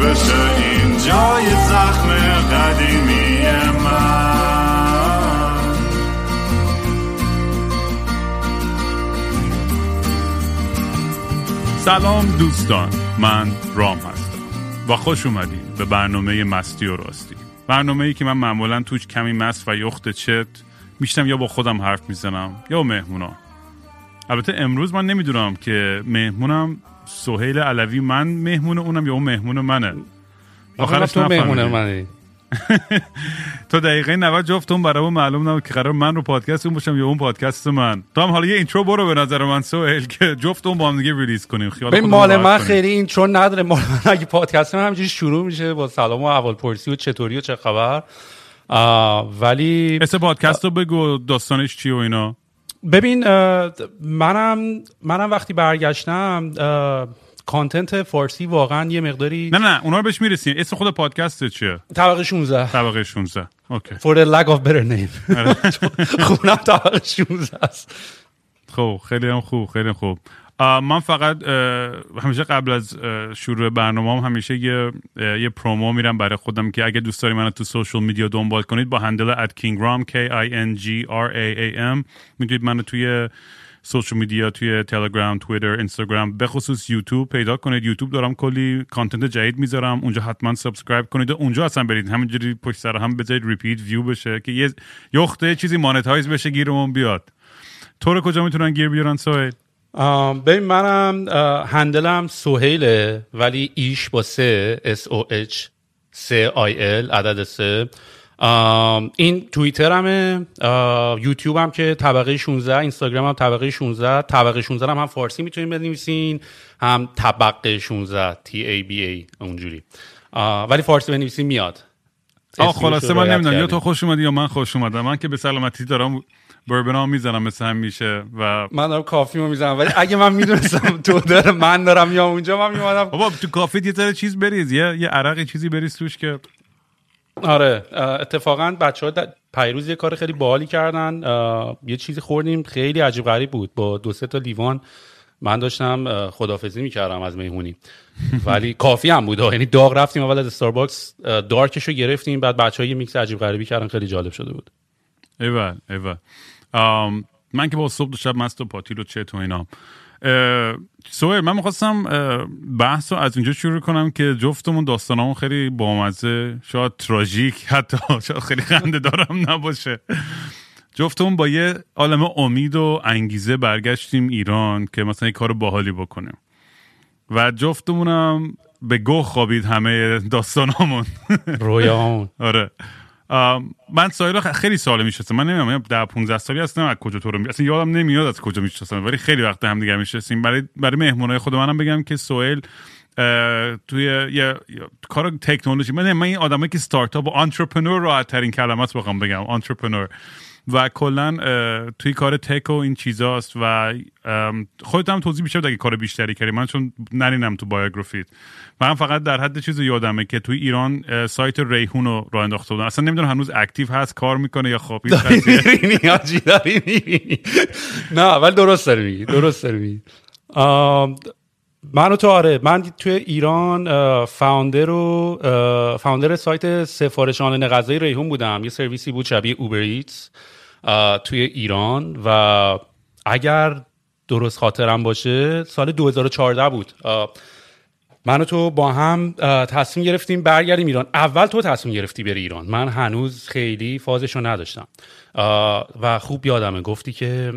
بشه این جای زخم قدیمی من. سلام دوستان من رام هستم و خوش اومدین به برنامه مستی و راستی. برنامه ای که من معمولا توش کمی مست و یخت چت میشتم یا با خودم حرف می‌زنم یا با مهمونا. البته امروز من نمی‌دونم که مهمونم سهیل علوی من مهمون اونم یا اون مهمون منه؟ آخرش تو نفهمیدیم. منی. تا دقیقه 90 جفتون برای معلوم نبود که قرار من رو پادکست اون باشم یا اون پادکست من. تو هم حالا یه intro برو به نظر من سهیل که جفتون با هم دیگه release کنیم. خیال مال من. خیلی این چون نداره. مال من اگه پادکست من همینجوری شروع میشه با سلام و احوال پرسی و چطوری و چه خبر. ولی اسم پادکست رو بگو داستانش چی و اینا. ببین منم منم وقتی برگشتم content فارسی واقعا یه مقداری نه نه اونا رو بهش می‌رسیم. اسم خود پادکست چیه؟ طبقه 16 طبقه 16 okay. For the lack of better name. خونم طبقه 16 است. خب خیلی هم خوب خیلی خوب. من فقط همیشه قبل از شروع برنامه هم همیشه یه, یه promo میرم برای خودم که اگه دوست داری منو تو social media دنبال کنید با handle at kingram k i n g r a a m می‌تونید منو توی social media توی تلگرام تویتر اینستاگرام به خصوص یوتیوب پیدا کنید. یوتیوب دارم کلی content جدید می‌ذارم اونجا حتما subscribe کنید و اونجا اصلا برید. همینجوری پشت سر هم بذارید repeat view بشه که یه یخده چیزی monetize بشه گیرمون بیاد. تو رو کجا می‌تونن گیر بیارن آم، ببین منم handle م سهیله ولی E ش با سه S O H سه I L عدد سه. این توییترمه یوتیوب هم که طبقه 16 اینستاگرام هم طبقه 16 طبقه 16 هم, هم فارسی می‌تونید بنویسین هم طبقه 16 T A B A اونجوری. ولی فارسی بنویسین میاد. آه خلاصه من نمی‌دونم یا. تو خوش اومدی یا من خوش اومدم. من که به سلامتی دارم. بربنا می‌زنم مثل همیشه و من دارم کافی رو می‌زنم. ولی اگه من می‌دونستم تو داره من دارم یا اونجا من میومدم. بابا تو کافی یه ذره چیز بریز یه یه عرقی چیزی بریز توش که آره اتفاقا بچه ها پیروز یه کار خیلی باحالی کردن. یه چیزی خوردیم خیلی عجیب غریب بود. با دو سه تا لیوان من داشتم خدافظی می‌کردم از مهمونی ولی کافی هم بود. یعنی داغ رفتیم اول از استارباکس dark ش رو گرفتیم بعد بچه ها یه میکس عجیب غریبی کردن خیلی جالب شده بود. ایول ایول. من که با صبح و شب مست و پاتیل و چت و اینا. سهیل من می‌خواستم بحث رو از اینجا شروع کنم که جفتمون داستانمون خیلی بامزه شاید تراژیک حتی شاید خیلی خنده دارم نباشه. جفتمون با یه عالم امید و انگیزه برگشتیم ایران که مثلا یه کار باحالی بکنیم. و جفتمونم به گوه خوابید همه داستانامون. رویاهامون آره. من سایل خیلی سال میشستم من نمی‌دونم ده 15 سالی هستم از کجا تو رو می- اصلا یادم نمیاد از کجا میشستم ولی خیلی وقت هم دیگه میشستیم برای برای مهمونای خود منم بگم که سوئیل توی یه, کار تکنولوژی من من این آدمایی که استارتاپ و entrepreneur راحت ترین کلمات بخوام بگم entrepreneur و کلا توی کار tech و این چیزاست و خودت هم توضیح بیشتر اگه کار بیشتری کردی. من چون نرینم تو biography ت. من فقط در حد چیز یادمه که توی ایران سایت ریحون رو راه انداخته بودن. اصلا نمی‌دونم هنوز active هست کار می‌کنه یا داری می‌بینی. نه ولی درست داری میگی درست داری میگی. من و تو آره من توی ایران فاوندر و اه، فاوندر سایت سفارشان غذای ریحون بودم. یه سرویسی بود شبیه اوبر ایتس. توی ایران و اگر درست خاطرم باشه سال 2014 بود. من و تو با هم تصمیم گرفتیم برگردیم ایران. اول تو تصمیم گرفتی بری ایران. من هنوز خیلی فازشو نداشتم. و خوب یادمه. گفتی که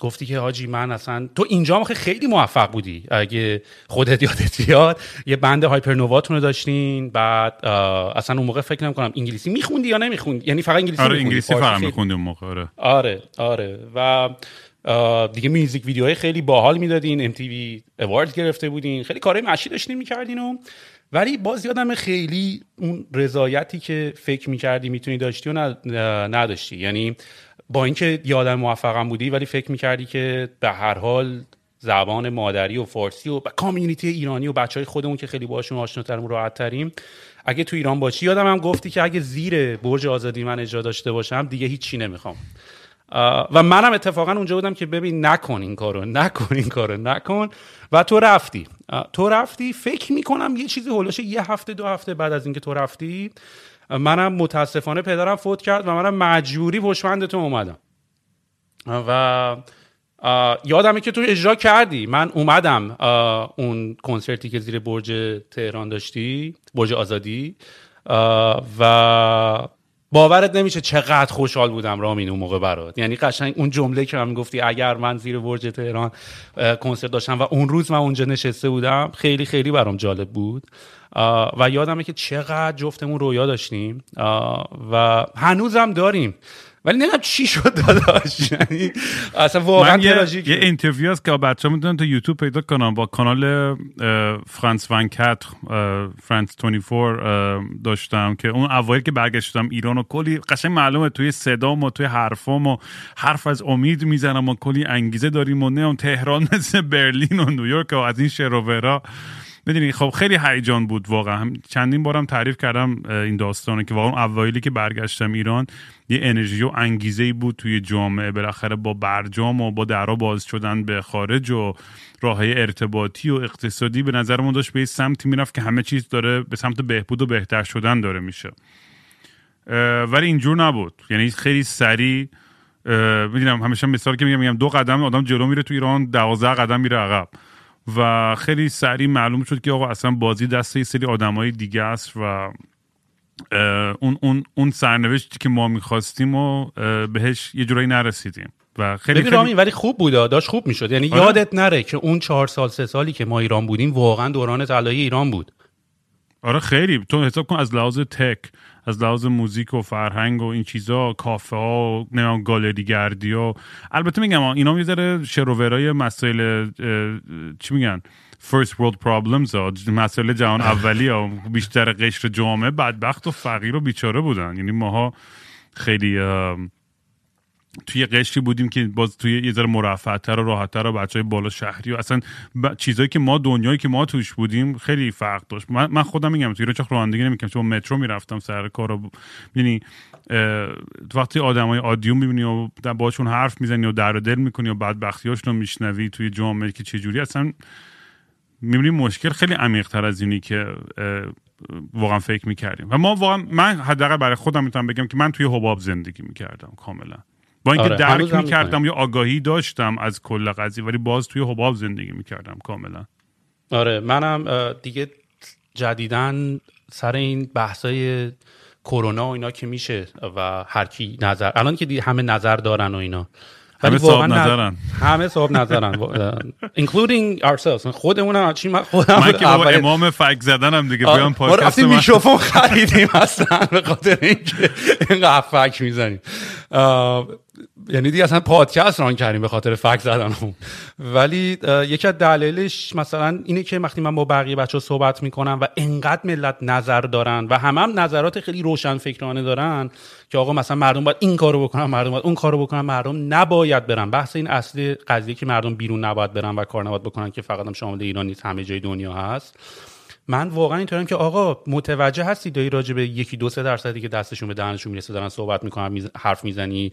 گفتی که حاجی من اصلا تو اینجا هم خیلی موفق بودی. اگه خودت یادت بیاد یه بند هایپرنوواتون رو داشتین. بعد اصلا اون موقع فکر نمی‌کنم انگلیسی میخوندی یا نمیخوندی؟ یعنی فقط انگلیسی آره می‌خوندی. انگلیسی فارسی فهم خیلی- میخوندیم موقع آره. آره آره. و دیگه میوزیک ویدیوهای خیلی باحال می‌دادین MTV اوارد گرفته بودین خیلی کارهای مشی داشتین می‌کردین و ولی باز یادم خیلی اون رضایتی که فکر می‌کردی می‌تونی داشتی و نداشتی. یعنی با اینکه یادم موفقم بودی ولی فکر می‌کردی که به هر حال زبان مادری و فارسی و کامیونیتی ایرانی و بچه های خودمون که خیلی باشون آشناترم و راحت اگه تو ایران باشی یادم هم گفتی که اگه زیر برج آزادی من اجرا داشته باشم دیگه هیچی نمی‌خوام. و منم اتفاقا اونجا بودم که ببین نکن این کارو نکن این کارو نکن. و تو رفتی. تو رفتی. فکر می‌کنم یه چیزی هولوش یه هفته دو هفته بعد از اینکه تو رفتی منم متاسفانه پدرم فوت کرد و منم مجبوری پشمند تو اومدم. و یادمه که تو اجرا کردی. من اومدم اون کنسرتی که زیر برج تهران داشتی برج آزادی. و باورت نمیشه چقدر خوشحال بودم رامین اون موقع برات. یعنی قشنگ اون جمله که من گفتی اگر من زیر برج تهران کنسرت داشتم و اون روز من اونجا نشسته بودم خیلی خیلی برام جالب بود. و یادمه که چقدر جفتمون رویا داشتیم. و هنوزم داریم. ولی نمی‌دونم چی شد داداش. یعنی اصلا واقعا یه, یه interview هست که بچه می‌تونن تو یوتیوب پیدا کنم با کانال France Vingt-quatre فرانس 24 داشتم که اون اوایل که برگشتم ایران و کلی قشنگ معلومه توی صدام و توی حرفام و حرف از امید می‌زنم و کلی انگیزه داریم و نه تهران مثل برلین و نیویورک و از این شروورا. می‌دونی خب خیلی هیجان بود واقعا. چندین بارم تعریف کردم این داستانه که واقعا اوایلی که برگشتم ایران یه انرژی و انگیزه ای بود توی جامعه. بالاخره با برجام و با درا باز شدن به خارج و راه ارتباطی و اقتصادی به نظرمون داشت به سمتی می‌رفت که همه چیز داره به سمت بهبود و بهتر شدن داره میشه. ولی اینجور نبود. یعنی خیلی سریع می‌دونم همیشه مثال که میگم میگم دو قدم آدم جلو میره تو ایران دوازده قدم میره عقب. و خیلی سریع معلوم شد که آقا اصلا بازی دست یه سری آدمای دیگه است و اون اون اون سرنوشتی که ما می‌خواستیم و بهش یه جورایی نرسیدیم و خیلی, خیلی... ولی خوب بود داشت خوب می‌شد. یعنی آره. یادت نره که اون چهار سال سه سالی که ما ایران بودیم واقعا دوران طلایی ایران بود. آره خیلی. تو حساب کن از لحاظ تک از لحاظ موزیک و فرهنگ و این چیزا کافه ها و گالری گردی و البته میگم اینا یه ذره شروورای مسائل چی میگن؟ First world problems ها مسائل جهان اولی ها. بیشتر قشر جامعه بدبخت و فقیر و بیچاره بودن. یعنی ماها خیلی توی قشری بودیم که باز توی یه ذره مرفعتر و راحتتر و بچه های بالا شهری و اصلا ب... چیزایی که ما دنیایی که ما توش بودیم خیلی فرق داشت. من, من خودم میگم توی ایران رانندگی نمی‌کنم چون مترو می‌رفتم سر کار و یعنی وقتی آدمای عادیو می‌بینی و باشون حرف می‌زنی و در دل می‌کنی و بدبختیاشون رو میشنوی توی جامعه که چجوری اصلا می‌بینی مشکل خیلی عمیق تر از اینی که واقعا فکر می‌کردیم. و ما واقعا من حداقل برای خودم می‌تونم بگم که من توی حباب زندگی می‌کردم کاملا. با اینکه آره. درک می‌کردم یا آگاهی داشتم از کل قضیه ولی باز توی حباب زندگی می‌کردم کاملا. آره منم دیگه جدیدن سر این بحثای کرونا و اینا که میشه و هر کی نظر الان که همه نظر دارن و اینا. همه صاحب نظرن. همه صاحب نظرن. including ourselves. خودمون هم چی من خودم من که بابا امام فک زدنم دیگه بیان پادکست من. میکروفون خریدیم اصلا به خاطر اینکه اینقدر فک می‌زنیم. یعنی دیگه اصلا پادکست ران کردیم به خاطر فکر هم. ولی یکی از دلایلش مثلا اینه که وقتی من با بقیه بچه صحبت می‌کنم و انقدر ملت نظر دارن و همه هم نظرات خیلی روشن فکرانه دارن که آقا مثلا مردم باید این کارو بکنن مردم باید اون کارو بکنن مردم نباید برن بحث این اصلی قضیه که مردم بیرون نباید برن و کار نباید بکنن که فقط هم شامل ایران نیست همه جای دنیا هست من واقعا اینطورم که آقا متوجه هستی دایی راجع به یکی دو سه درصدی که دستشون به دهنشون می‌رسه دارن صحبت می‌کنن حرف می‌زنی.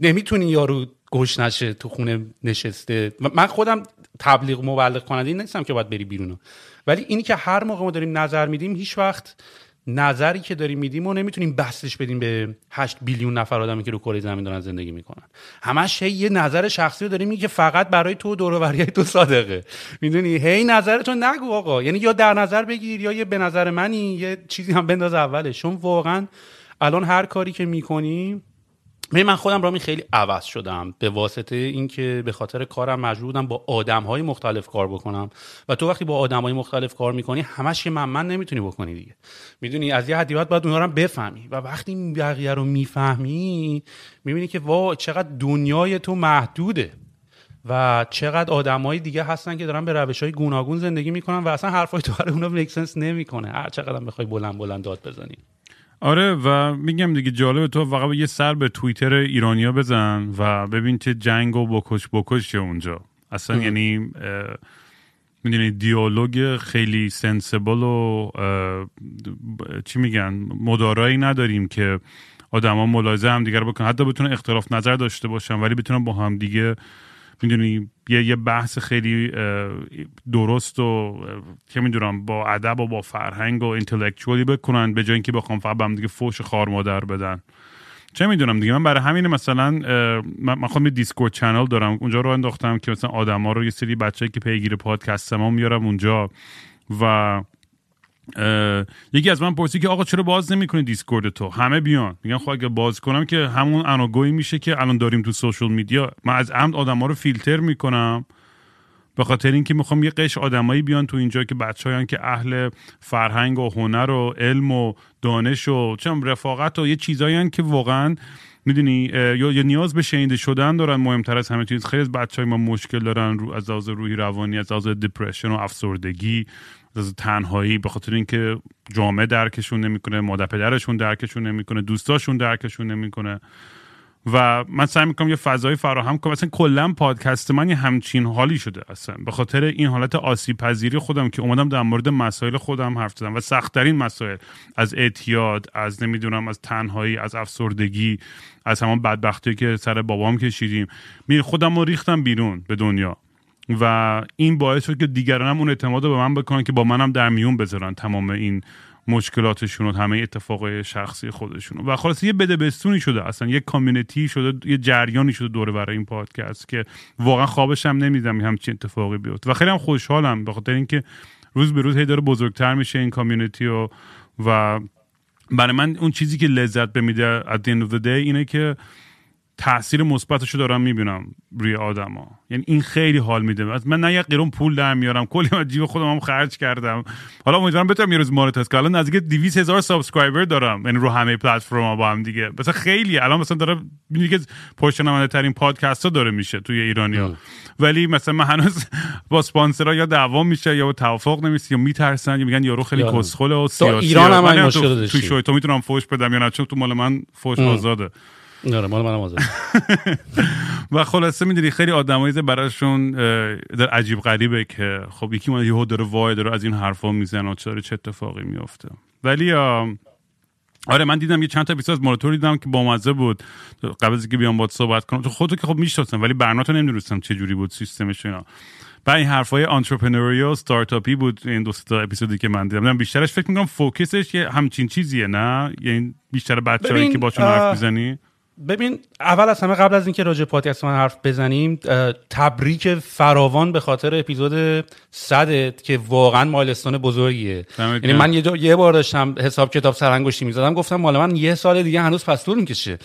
نمی‌تونی یارو گوش نشه تو خونه نشسته. من خودم تبلیغ مبلغ کننده نیستم که باید بری بیرون. ولی اینی که هر موقع ما داریم نظر میدیم هیچ وقت نظری که داریم میدیم و نمی‌تونیم بسش بدیم به 8 بیلیون نفر آدمی که رو کره زمین دارن زندگی می‌کنن. همش هی یه نظر شخصی رو داریم میگه که فقط برای تو دور و تو صادقه. می‌دونی؟ هی نظرتو نگو آقا. یعنی یا در نظر بگیر یا یه به نظر منی یه چیزی هم بنداز اوله چون واقعا الان هر کاری که می‌کنیم من خودم رامی خیلی عوض شدم به واسطه اینکه به خاطر کارم مجبور بودم با آدم های مختلف کار بکنم. و تو وقتی با آدم های مختلف کار می‌کنی همش که من من نمی‌تونی بکنی دیگه. می‌دونی از یه حدی باید باید اونها بفهمی. و وقتی بقیه رو می‌فهمی می‌بینی که وا چقدر دنیای تو محدوده. و چقدر آدمای دیگه هستن که دارن به روش های گوناگون زندگی می‌کنن و اصلا حرفای تو برای اونا مکسنس نمی‌کنه. هر چقدر بخوای بلند بلند داد بزنی. آره و میگم دیگه جالبه تو فقط یه سر به توییتر ایرانیا بزن و ببین چه جنگ و بکش بکش اونجا اصلا ام. یعنی می‌دونی دیالوگ خیلی سنسبل و چی میگن مدارایی نداریم که آدما ملاحظه هم دیگر بکنن حتی بتونن اختلاف نظر داشته باشن ولی بتونن با هم دیگه می‌دونی یه یه بحث خیلی درست و چه می‌دونم با ادب و با فرهنگ و intellectual ی بکنن به جای اینکه بخوام فقط به هم دیگه فوش خار مادر بدن. چه می‌دونم دیگه من برای همین مثلا من خودم یه دیسکورد channel دارم اونجا رو انداختم که مثلا آدما رو یه سری بچه‌ای که پیگیر پادکست ما میارم اونجا و یکی از من پرسی که آقا چرا باز نمی‌کنی دیسکورد تو؟ همه بیان. میگن خب اگه باز کنم که همون اناگویی میشه که الان داریم تو social media. من از عمد آدما رو فیلتر می‌کنم. به خاطر اینکه می‌خوام یه قش آدمایی بیان تو اینجا که بچه‌هایی که اهل فرهنگ و هنر و علم و دانش و چم رفاقت و یه چیزایی که واقعا می‌دونی یا یا نیاز به شنیده شدن دارن مهمتر از همه چیز. خیلی از بچه ما مشکل دارن رو از لحاظ روحی روانی از لحاظ دپرشن و افسردگی. از تنهایی به خاطر اینکه جامعه درکشون نمی‌کنه مادر پدرشون درکشون نمی‌کنه دوستاشون درکشون نمی‌کنه. و من سعی می‌کنم یه فضایی فراهم کنم. اصلا کلا پادکست من یه همچین حالی شده اصلا. به خاطر این حالت آسیب پذیری خودم که اومدم در مورد مسائل خودم حرف زدم و سختترین مسائل از اعتیاد از نمی‌دونم از تنهایی از افسردگی از همون بدبختی که سر بابام کشیدیم. می خودم رو ریختم بیرون به دنیا. و این باعث شد که دیگران هم اون اعتماد رو به من بکنن که با منم در میون بذارن تمام این مشکلاتشون و همه اتفاقای شخصی خودشون و خلاص یه بده بستونی شده. اصلا یه کامیونیتی شده یه جریانی شده دوره برای این پادکست که واقعا خوابش هم نمی‌دیدم همچین اتفاقی بیفته. و خیلی هم خوشحالم به خاطر اینکه روز به روز هی داره بزرگتر میشه این community و و برای من اون چیزی که لذت بهم میده at the end of the اینه که تاثیر مثبتش رو دارم می‌بینم روی آدما. یعنی این خیلی حال میده. من نه یه قرون پول در میارم. کلی از جیب خودم هم خرج کردم. حالا امیدوارم بتونم یه روز monetize کنم الان نزدیک 200 هزار subscriber دارم. یعنی رو همه پلتفرم با هم دیگه. مثلا خیلی الان مثلا داره میگه که پشتنامه ترین پادکست ها داره میشه توی ایرانیا ولی مثلا من هنوز با سپانسرها یا دعوا میشه یا توافق نمیشه یا میترسن یا میگن یارو خیلی. کسخله و سیاسی ایران هم تو- تو تو می‌تونم فوش بدم یا نه؟ چون تو مال من فوش آزاده. آره مال منم آزاد و خلاصه می‌دونی خیلی آدمایی براشون در عجیب غریبه که خب یکی من یهو داره وای داره از این حرفا می‌زنه و چرا چه اتفاقی میفته ولی آره من دیدم یه چند تا اپیزود از ماراتور دیدم که بامزه بود. قبل از اینکه بیام باهات صحبت کنم تو خودت که خب می‌شناسم ولی برنامه تو نمی‌دونستم چه جوری بود سیستمش اینا. و این حرفای entrepreneurial استارتاپی بود این دو تا اپیزودی که من دیدم. من بیشترش فکر می‌کنم focus ش یه همچین چیزیه نه؟ یعنی بیشتر بچه‌ای که باشون حرف می‌زنی؟ ببین اول از همه قبل از اینکه راجع پادکست من حرف بزنیم تبریک فراوان به خاطر اپیزود صدت که واقعا مایلستون بزرگیه. یعنی. من یه, یه بار داشتم حساب کتاب سرانگشتی می‌زدم گفتم مال من یه سال دیگه هنوز پس طول می‌کشه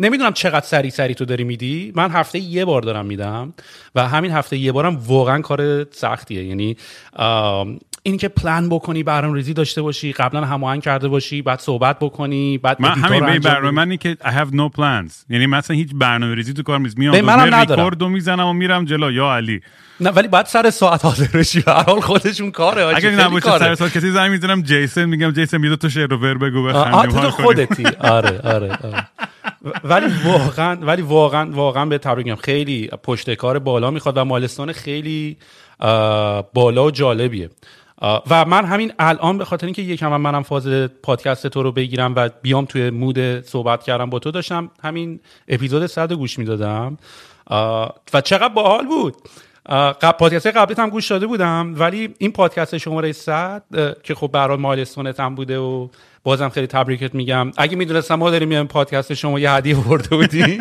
نمی‌دونم چقدر سری سری تو داری میدی. من هفته یه بار دارم میدم و همین هفته یه بارم واقعا کار سختیه. یعنی آم، این که پلان بکنی برنامه ریزی داشته باشی قبلا هماهنگ کرده باشی بعد صحبت بکنی بعد من همین این برنامه بدی. منی که I have no plans یعنی مثلا هیچ برنامه ریزی تو کار نیست میام ندارم. ریکورد می‌زنم و میرم جلو یا علی نه ولی بعد سر ساعت حاضر بشی به هر حال خودشون کاره خیلی نباشه. سر سال کسی زنگ می‌زنم جیسن میگم جیسن بیا دو تا شعر رو ور بگو بخندیم تو تو. خودتی آره آره, آره. ولی واقعا ولی واقعا واقعا به تبریک میگم خیلی پشت کار بالا می‌خواد و مالستان خیلی بالا و جالبیه و من همین الان به خاطر اینکه یکم هم منم فاز پادکست تو رو بگیرم و بیام توی مود صحبت کردم با تو داشتم همین اپیزود صد گوش می‌دادم. و چقدر باحال بود. پادکست قبلی هم گوش داده بودم ولی این پادکست شماره 100 اه، که خب برای مایلستونت هم بوده و بازم خیلی تبریکت میگم. اگه می‌دونستم ما داریم میایم پادکست شما یه هدیه برده بودی.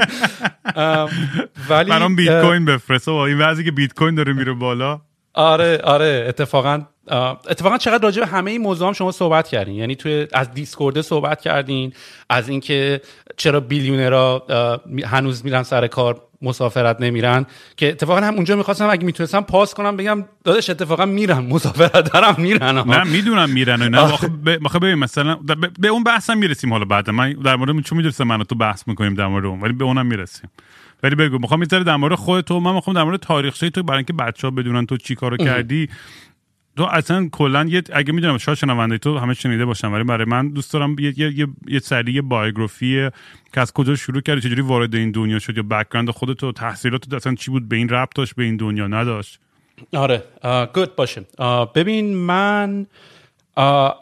ولی برام بیت کوین بفرسته با این وضعی که بیت کوین داره میره بالا. آره آره اتفاقا اتفاقا چقدر راجع به همه این موضوع هم شما صحبت کردین. یعنی توی از دیسکورد صحبت کردین از اینکه چرا می- هنوز میرن سر کار مسافرت نمیرن که اتفاقا هم اونجا می‌خواستم اگه می‌تونستم پاس کنم بگم داداش اتفاقا میرن مسافرت دارم میرن نه می‌دونم میرن و نه آخه ببین مثلا به- به اون بحث هم می‌رسیم حالا بعد. من در مورد چون می‌دونستم من تو بحث می‌کنیم در مورد اون ولی به اونم می‌رسیم. ولی بگو می‌خوام یه در مورد خودت تو من می‌خوام در مورد تاریخچه تو برای اینکه بچه‌ها بدونن تو چی کارو کردی. تو اصلا کلا یه اگه می‌دونم شاید شنونده تو همه شنیده باشم ولی برای من دوست دارم یه یه یه, یه سری بایوگرافی که از کجا شروع کردی چجوری وارد این دنیا شد یا background خودت و تحصیلات اصلا چی بود؟ به این ربط داشت به این دنیا نداشت؟ آره. good باشه. ببین من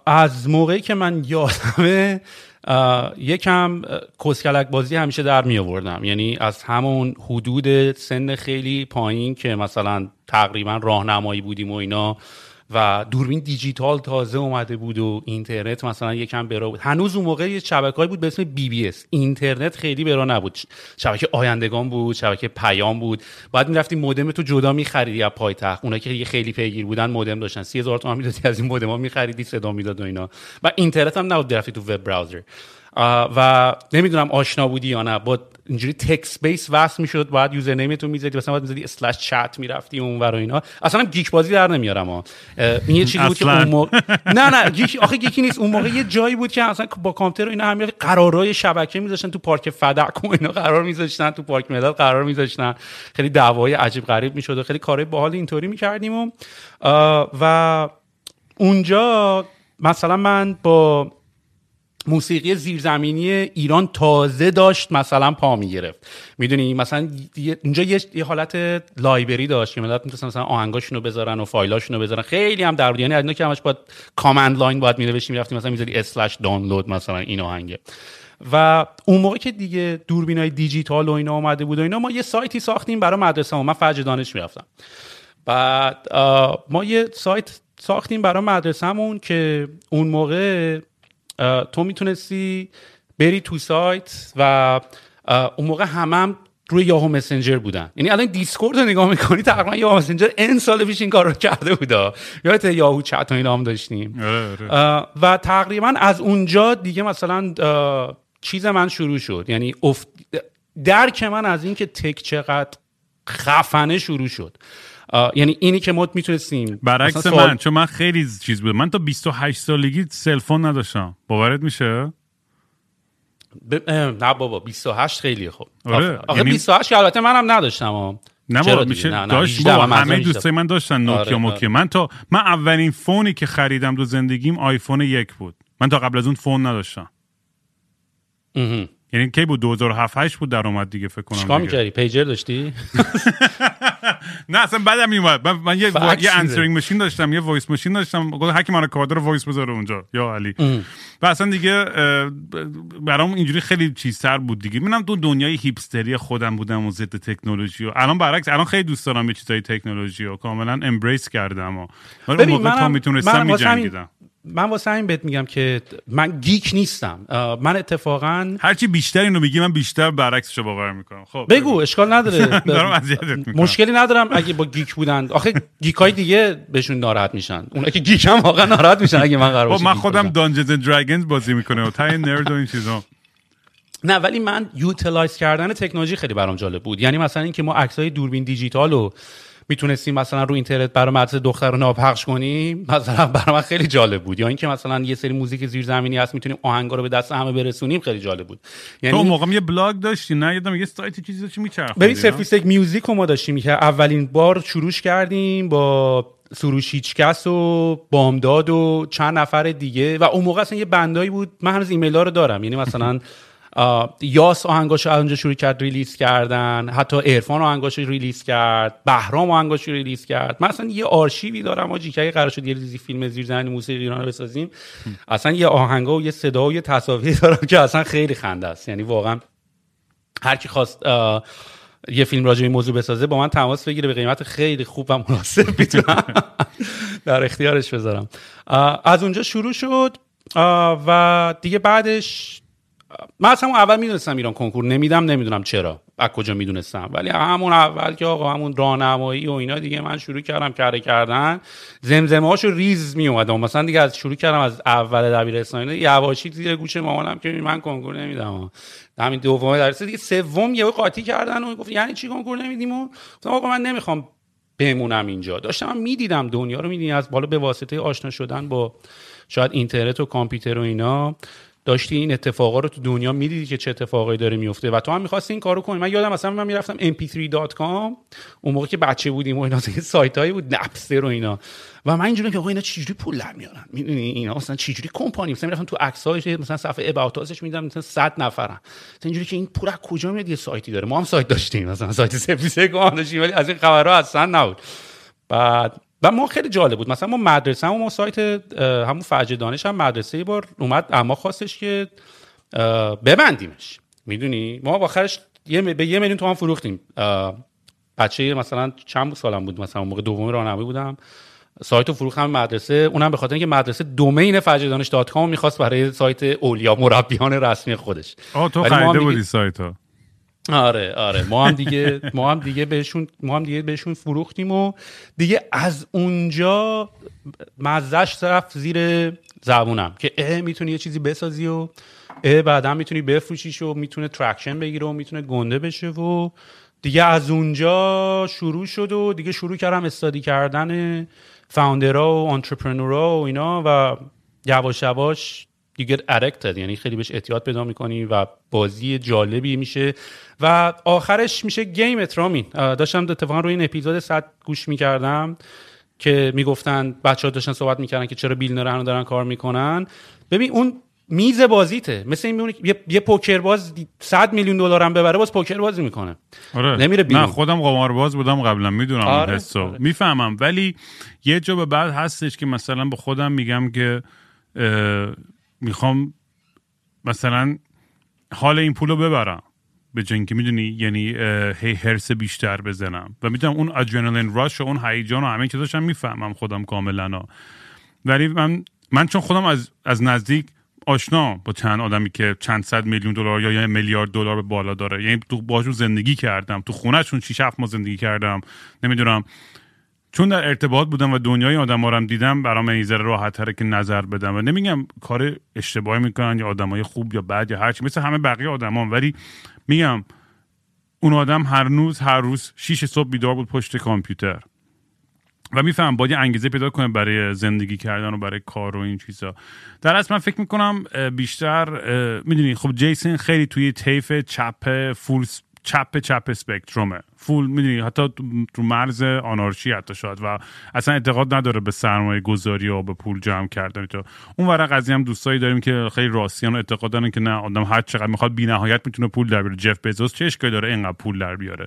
از موقعی که من یادمه یکم کسکلک بازی همیشه در می آوردم یعنی از همون حدود سن خیلی پایین که مثلا تقریبا راهنمایی بودیم و اینا و دوربین دیجیتال تازه اومده بود و اینترنت مثلا یکم برا بود. هنوز اون موقع یه شبکه‌ای بود به اسم BBS اینترنت خیلی برا نبود. شبکه آیندگان بود شبکه پیام بود. بعد می‌رفتی مودم تو جدا میخریدی از پایتخت. اونایی که خیلی پیگیر بودن مودم داشتن. 30000 تومان می‌دادی از این مودم ها میخریدی صدا می‌داد و اینا. و اینترنت هم نبود رفتی تو web browser. و نمی‌دونم آشنا بودی یا نه. با اینجوری text base وصل می‌شد بعد username تو می‌زدی مثلا بعد می‌زدی slash chat می‌رفتی اون ور و اینا. اصلا هم geek بازی در نمیارم ها. این یه چیزی بود که. اون موقع نه نه geek آخه geek ی نیست. اون موقع یه جایی بود که اصلا با کامپیوتر و اینا هم قرارای شبکه میذاشتن تو پارک فدک و اینا قرار میذاشتن تو پارک ملت قرار میذاشتن. خیلی دعوای عجیب غریب می‌شد و خیلی کارهای باحال اینطوری می‌کردیم و و اونجا مثلا من با موسیقی زیرزمینی ایران تازه داشت مثلا پا می‌گرفت. می‌دونی مثلا اونجا یه, حالت library داشت که ملت می‌تونستن مثلا آهنگاشونو بذارن و فایلاشونو بذارن. خیلی هم در یعنی که همش باید command line باید می‌نوشتی می‌رفتی مثلا می‌ذاری slash دانلود مثلا این آهنگه. و اون موقع که دیگه دوربینای دیجیتال و اینا اومده بود و اینا ما یه سایتی ساختیم برای مدرسه من فجر دانش می‌رفتم. بعد ما یه سایت ساختیم برای مدرسهمون که اون موقع تو می‌تونستی بری تو سایت و اون موقع همم هم روی یاهو مسنجر بودن. یعنی الان دیسکورد رو نگاه می‌کنی تقریبا یاهو مسنجر ان سال پیش این کار رو کرده بودا. یادت یاهو چت و اینا هم داشتیم. آره آره. و تقریبا از اونجا دیگه مثلا چیز من شروع شد. یعنی افت... درک من از اینکه tech چقدر خفنه شروع شد. یعنی اینی که ما می‌تونستیم برعکس سوال- من چون من خیلی چیز بود من تا 28 سالگی cell phone نداشتم باورت میشه ب... نه بابا 28 خیلی خوب آره، آخه یعنی- 28 که البته منم نداشتم. نه؟ میشه نه، نه، داشت 18 بابا همه 18. دوستای من داشتن نوکیا آره، نوکیا آره. من تا من اولین phone ی که خریدم تو زندگیم آیفون یک بود من تا قبل از اون phone نداشتم. یعنی کی بود 2007 8 بود در اومد دیگه فکر کنم چیکار. می‌کردی؟ pager داشتی؟ نه اصلا بعدم میومد من, من یه یه. answering machine داشتم یه voice machine داشتم. گفت هر کی من کادر voice بذاره اونجا. یا علی. و اصلا دیگه برام اینجوری خیلی چیزتر بود دیگه. منم تو دنیای hipster ی خودم بودم و ضد تکنولوژی و الان برعکس الان خیلی دوست دارم یه چیزای تکنولوژی و کاملا embrace کردم و. ولی اون موقع تا می‌تونستم میجنگیدم. من واسه همین بهت میگم که من geek نیستم. من اتفاقا هرچی بیشتر اینو میگی من بیشتر برعکسشو باور می‌کنم. خب بگو اشکال نداره. می‌کنم. مشکلی ندارم اگه با geek بودن. آخه geek های دیگه بهشون ناراحت میشن. اونا که geek هم واقعا ناراحت میشن اگه من قرار خب من خودم. Dungeons and Dragons بازی می‌کنه و تای nerd و این چیزا. نه ولی من utilize کردن تکنولوژی خیلی برام جالب بود. یعنی مثلا اینکه ما عکسای دوربین دیجیتال رو می‌تونستیم مثلا رو اینترنت برای مدرسه دخترونا پخش کنیم؟ مثلا برای من خیلی جالب بود. یا اینکه مثلا یه سری music زیرزمینی هست می‌تونیم آهنگا رو به دست همه برسونیم خیلی جالب بود. تو یعنی اون موقع یه بلاگ داشتی نه؟ یادم یه سایت چیزی داشتی میچرخوندی ببین؟ سرفیستک music رو ما داشتیم. که اولین بار شروعش کردیم با سروش هیچکس و بامداد و چند نفر دیگه. و اون موقع اصلا یه band ایی بود. من هنوز ایمیل ها رو دارم. یعنی مثلا یاس آهنگاشو از اونجا شروع کرد release کردن حتی عرفان آهنگاشو release کرد بهرام آهنگاشو release کرد. من اصلا یه آرشیوی دارم آجی که قرار شد یه ریزی فیلم زیرزمینی موسیقی ایران رو بسازیم اصلا یه آهنگا و یه صدا و یه تصاویر دارم که اصلا خیلی خنده است. یعنی واقعا هر کی خواست یه فیلم راجع به موضوع بسازه با من تماس بگیره به قیمت خیلی خوب و مناسب می‌تونم در اختیارش بذارم. از اونجا شروع شد و دیگه بعدش من اصلا اون اول می‌دونستم ایران کنکور نمیدم نمی‌دونم چرا. از کجا می‌دونستم. ولی همون اول که آقا همون راهنمایی و اینا دیگه من شروع کردم کاره کردن زمزمه هاشو ریز می اومدم مثلا دیگه از شروع کردم از اول دبیرستان یواشی زیر گوش مامانم که من کنکور نمیدم. همین دوم درس دیگه سوم یهو قاطی کردن و گفت یعنی چی کنکور نمیدیم و گفتم آقا من نمی‌خوام بمونم اینجا. داشتم می‌دیدم دنیا رو می‌دیدم. از بالا به واسطه آشنا شدن با شاید اینترنت و کامپیوتر و اینا. داشتی این اتفاقا رو تو دنیا می‌دیدی که چه اتفاقایی داره میفته و تو هم می‌خواستی این کارو کنی. من یادم مثلا من می‌رفتم mp3.com اون موقع که بچه بودیم و اینا سایت هایی بود نپستر و اینا. و من اینجوری که آقا اینا چجوری پول در میارن؟ می‌دونی اینا مثلا چجوری کمپانی؟ مثلا می‌رفتم تو عکساش مثلا صفحه اباوتاسش میدم مثلا 100 نفرن. مثلا اینجوری که این پول از کجا میاد؟ یه سایتی داره. ما هم سایت داشتیم مثلا سایت سفیسه داشتیم ولی از این خبرها اصلا نبود. بعد و ما خیلی جالب بود. مثلا ما مدرسه هم ما سایت همون فرج دانش هم مدرسه ای بار اومد اما خواستش که ببندیمش. می‌دونی؟ ما آخرش یه به یه میلیون تومان فروختیم. بچه مثلا چند سالم بود. مثلا موقع دوم راهنمایی بودم. سایت رو فروختم مدرسه. اونم به خاطر اینکه مدرسه دومین فجر دانش دات کام می‌خواست برای سایت اولیا مربیان رسمی خودش. آه تو خریده بودی سایت ها آره آره. ما هم دیگه ما هم دیگه بهشون ما هم دیگه بهشون فروختیم و دیگه از اونجا مزش رفت زیر زبونم که اه می‌تونی یه چیزی بسازی و اه بعدا می‌تونی بفروشیش و می‌تونه ترکشن بگیره و می‌تونه گنده بشه و دیگه از اونجا شروع شد و دیگه شروع کردم استادی کردن فاوندرها و انترپرنورها و اینا و یواش یواش دیگه ارکتد یعنی خیلی بهش احتیاط پیدا می‌کنی و بازی جالبی میشه. و آخرش میشه گیم اترامین داشتم اتفاقا روی این اپیزود صد گوش می‌کردم که می‌گفتن بچه ها داشتن صحبت می‌کردن که چرا بیل هنو دارن کار می‌کنن. ببین اون میز بازیته. مثل این میمونه یه, یه پوکر باز 100 میلیون دلار هم ببره باز پوکر بازی می‌کنه. آره. نمیره بیرون. نه خودم قمارباز بودم قبلا می‌دونم آره. آره. می‌فهمم. ولی یه جا به بعد هستش که مثلا به خودم میگم که می‌خوام مثلا حال این پولو ببرم. به جنگ می‌دونی یعنی هی هرس بیشتر بزنم. و می‌دونم اون ادرنالین راش و اون هیجان و همه چیزاشم می‌فهمم خودم کاملا. ولی من من چون خودم از از نزدیک آشنا با چند آدمی که چند صد میلیون دلار یا یه میلیارد دلار به بالا داره. یعنی تو باشون زندگی کردم. تو خونهشون 6 7 ماه زندگی کردم. نمی‌دونم. چون در ارتباط بودم و دنیای آدم هم دیدم برام این ذره راحت تره که نظر بدم. و نمیگم کار اشتباهی می‌کنن یا آدمای خوب یا بد یا هرچی مثل همه بقیه آدمان ولی میگم اون آدم هر روز هر روز 6 صبح بیدار بود پشت کامپیوتر. و میفهم باید انگیزه پیدا کنه برای زندگی کردن و برای کار و این چیزا. در اصل من فکر می‌کنم بیشتر می‌دونی خب جیسن خیلی توی طیف چپ فول چپ چپ اسپکترومه فول می‌دونی حتی تو مرز آنارشی حتی شاید. و اصلا اعتقاد نداره به سرمایه گذاری و به پول جمع کردن تو. اون ورق قضیه هم دوستایی داریم که خیلی راستیان اعتقاد دارن که نه آدم هر چقدر می‌خواد نهایت می‌تونه پول در بیاره. جف بزوس چه اشکالی داره اینقدر پول در بیاره؟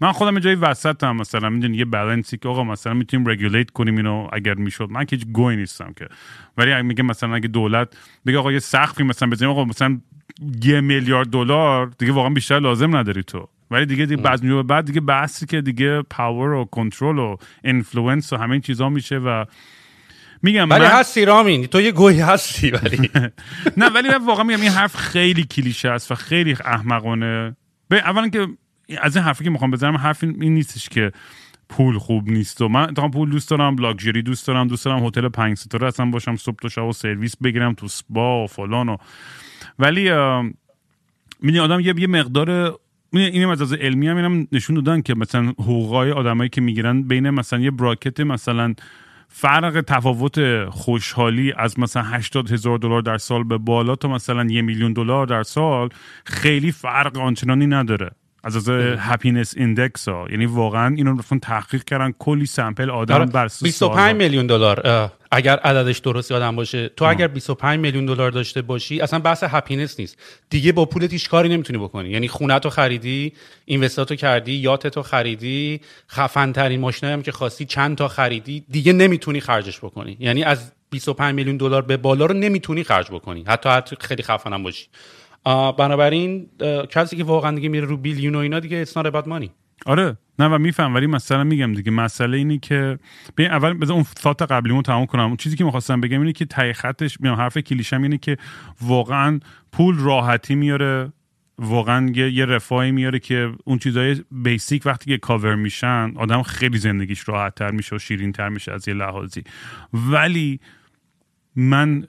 من خودم یه جای وسط هم مثلا می‌دونی یه بالانسی که آقا مثلا می‌تونیم regulate کنیم اینو اگر می‌شد. من که هیچ گوی نیستم که. ولی میگه مثلا اگه دولت بگه آقا یه سقفی مثلا بزنیم آقا مثلا یه میلیارد دلار دیگه واقعا بیشتر لازم نداری تو. ولی دیگه دیگه بعد به بعد دیگه بحثی که دیگه power و کنترل و influence و همه چیزا میشه و میگم ولی من... هستی رامین تو یه گوی هستی ولی. نه ولی من واقعا میگم این حرف خیلی کلیشه است و خیلی احمقانه. به اولا که از این حرفی که می‌خوام بزنم حرف این نیستش که پول خوب نیست و من تا پول دوست دارم لاکچری دوست دارم دوست دارم هتل پنج ستاره اصلا باشم صبح تا شب و سرویس بگیرم تو سپا و فلان و ولی می‌دونی آدم یه یه مقدار این از علمی هم اینم نشون دادن که مثلا حقوقای آدمایی که می‌گیرن بین مثلا یه براکت مثلا فرق تفاوت خوشحالی از مثلا 80 هزار دلار در سال به بالا تا مثلا یه میلیون دلار در سال خیلی فرق آنچنانی نداره. از از happiness index ها. یعنی واقعا اینو رفتن تحقیق کردن کلی sample آدم بر 25 میلیون دلار. اگر عددش درست یادم باشه تو اگر 25 میلیون دلار داشته باشی اصلا بحث happiness نیست. دیگه با پولت هیچ کاری نمی‌تونی بکنی. یعنی خونه تو خریدی invest اتو کردی yacht تو خریدی خفن ترین ماشینایی هم که خواستی چند تا خریدی دیگه نمی‌تونی خرجش بکنی. یعنی از 25 میلیون دلار به بالا رو نمی‌تونی خرج بکنی. حتی حتی خیلی خفنم باشی. بنابراین کسی که واقعا دیگه میره رو بیلیون و اینا دیگه اسنار بد مانی آره نه و میفهم ولی مثلا میگم دیگه مسئله اینی که ببین اول بذار اون ثات قبلیمو تمام کنم. اون چیزی که می‌خواستم بگم اینه که تای خطش میام حرف کلیشم اینه که واقعا پول راحتی میاره واقعا یه, یه رفاهی میاره که اون چیزای بیسیک وقتی که کاور میشن آدم خیلی زندگیش راحت تر میشه و شیرین تر میشه از یه لحاظی. ولی من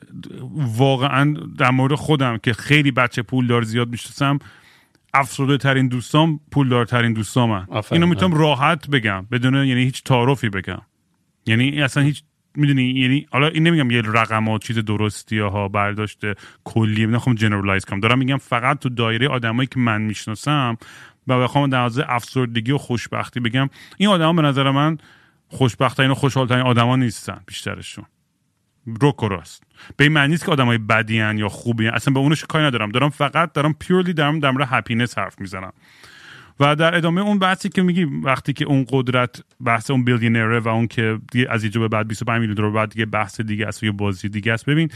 واقعا در مورد خودم که خیلی بچه پول دار زیاد می‌شناسم افسرده ترین دوستام پول ترین دوستام اینو می‌تونم راحت بگم بدون یعنی هیچ تعارفی بگم. یعنی اصلا هیچ می‌دونی یعنی حالا این نمیگم یه رقم و چیز درستی ها برداشته کلی نخوام جنرالایز کنم. دارم میگم فقط تو دایره آدمایی که من می‌شناسم و بخوام در حوزه افسردگی و خوشبختی بگم این آدما به نظر من خوشبختترین و خوشحالترین آدما نیستن بیشترشون. روک و راست به این معنی نیست که آدمای بدی یا خوبی اصلا به اونش کاری ندارم. دارم فقط دارم پیورلی دارم در هپینس حرف می‌زنم. و در ادامه اون بحثی که میگی وقتی که اون قدرت بحث اون بیلیونره و اون که دیگه از اینجا به بعد 25 میلیون دلار بعد دیگه بحث دیگه است یه بازی دیگه است. ببین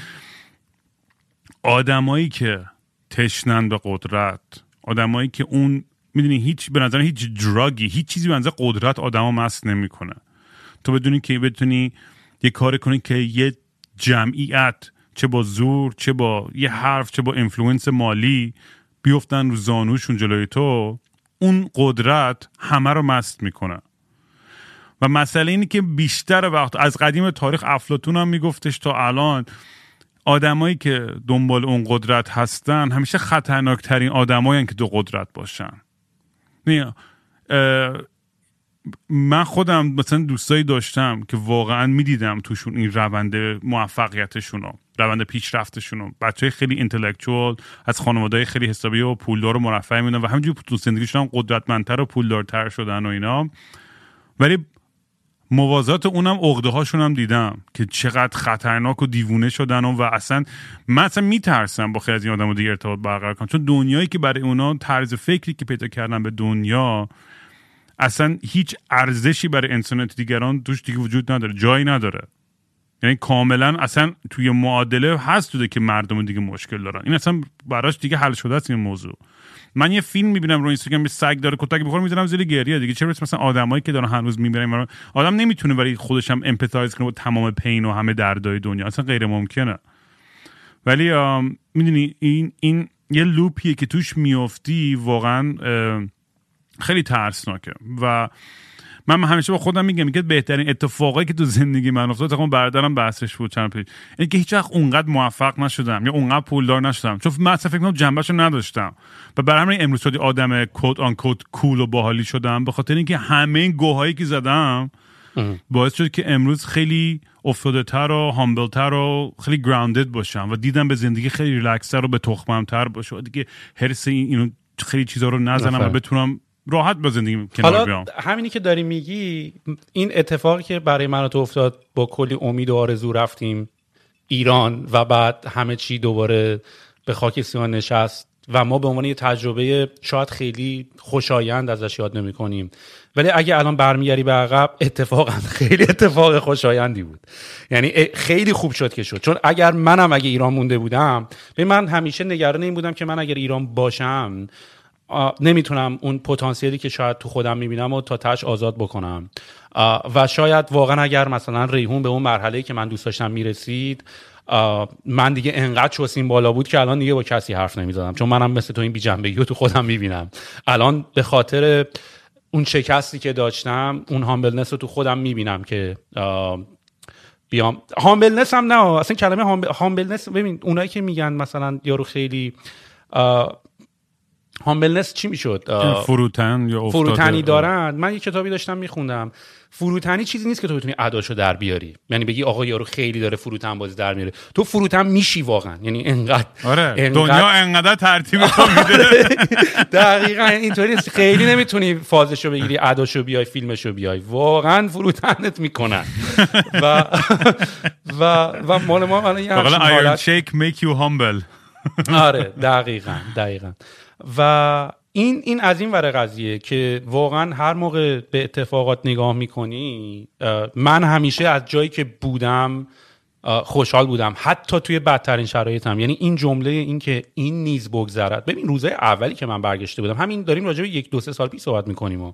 آدمایی که تشنن به قدرت آدمایی که اون می‌دونی هیچ به نظر هیچ drug ی هیچ چیزی به نظر قدرت آدما مست نمی‌کنه. تو بدونی که بتونی یه کار کنی که یه جمعیت چه با زور چه با یه حرف چه با influence مالی بیفتن رو زانوشون جلوی تو اون قدرت همه رو مست می‌کنه. و مسئله اینه که بیشتر وقت از قدیم تاریخ افلاطون هم میگفتش تا الان آدمایی که دنبال اون قدرت هستن همیشه خطرناکترین آدمایی که تو قدرت باشن. من خودم مثلا دوستایی داشتم که واقعا می‌دیدم توشون این روند موفقیتشون رو روند پیشرفتشون رو. بچه خیلی اینتלקچوال از خانواده خیلی حسابی و پولدار و مرفع میدن و همینجور تو زندگیشون هم قدرتمندتر و پولدارتر شدن و اینا. ولی موازات اونم عقده هاشون هم دیدم که چقدر خطرناک و دیوونه شدن و, و اصلا من اصلا میترسم با خیلی از این آدم دیگه ارتباط برقرار کنم. چون دنیایی که برای اونا طرز فکری که پیدا کردن به دنیا اصلا هیچ ارزشی برای انسانیت دیگران توش دیگه وجود نداره. جایی نداره. یعنی کاملا اصلا توی معادله هست توده که مردم دیگه مشکل دارن. این اصلا براش دیگه حل شده است این موضوع. من یه فیلم می‌بینم رو اینستاگرام سگ داره کتک بخوره می‌زنم زیر گریه دیگه. چه مثلا آدمایی که دارن هنوز می‌برن آدم نمی‌تونه ولی خودش هم empathize کنه با تمام pain و همه دردای دنیا. اصلا غیر ممکنه. ولی می‌دونی این این یه loop یه که توش میافتی واقعا خیلی ترسناکه. و من همیشه با خودم میگم میگه بهترین اتفاقی که تو زندگی من افتاد تقریبا برادرم بحثش بود چند پیش. این که هیچ وقت اونقدر موفق نشدم یا اونقدر پولدار نشدم. چون من اصلا فکر کنم جنبهشو نداشتم. و برای همین امروز شدی آدم quote unquote cool و باحالی شدم به خاطر اینکه همه این گوهایی که زدم باعث شد که امروز خیلی افتاده تر و humble تر و خیلی grounded باشم و دیدم به زندگی خیلی ریلکس و به تخمم تر باشه. و دیگه هرس اینو خیلی چیزا رو نزنم و بتونم راحت با زندگی کنار حالا بیام. همینی که داری میگی این اتفاقی که برای من تو افتاد با کلی امید و آرزو رفتیم ایران و بعد همه چی دوباره به خاک سیان نشست و ما به عنوان یه تجربه شاید خیلی خوشایند ازش یاد نمی کنیم ولی اگه الان برمیگری به عقب اتفاقا خیلی اتفاق خوشایندی بود. یعنی خیلی خوب شد که شد. چون اگر منم اگه ایران مونده بودم به من همیشه نگران این بودم که من اگر ایران باشم نمی‌تونم اون پتانسیلی که شاید تو خودم می‌بینم و تا تش آزاد بکنم. و شاید واقعا اگر مثلا ریحون به اون مرحله که من دوست داشتم می‌رسید من دیگه انقدر چوسین بالا بود که الان دیگه با کسی حرف نمی‌زدم. چون منم مثل تو این بیجنبگی رو تو خودم می‌بینم. الان به خاطر اون شکستی که داشتم اون هامبلنس رو تو خودم می‌بینم که بیام. هامبلنس هم نه اصلا کلمه هامبلنس ببین اونایی که میگن مثلا یارو خیلی هامبلنس چی می‌شد؟ فروتن یا فروتنی دارن. من یه کتابی داشتم میخوندم. فروتنی چیزی نیست که تو بتونی اداشو در بیاری. یعنی بگی آقا یارو خیلی داره فروتن بازی در میاره. تو فروتن میشی واقعا. یعنی انقدر آره انقدر... دنیا انقدر ترتیب تو میده. آره. دقیقاً اینطوری خیلی نمی‌تونی فازشو بگیری اداشو بیای فیلمشو بیای. واقعا فروتنت می‌کنن. و و و مال ما الان حالت شیک میک یو هامبل آره دقیقاً دقیقاً. و این این از این ور قضیه که واقعا هر موقع به اتفاقات نگاه می‌کنی من همیشه از جایی که بودم خوشحال بودم. حتی توی بدترین شرایطم. یعنی این جمله این که این نیز بگذرد. ببین روزای اولی که من برگشته بودم همین داریم راجع به یک دو سه سال پیش صحبت می‌کنیم و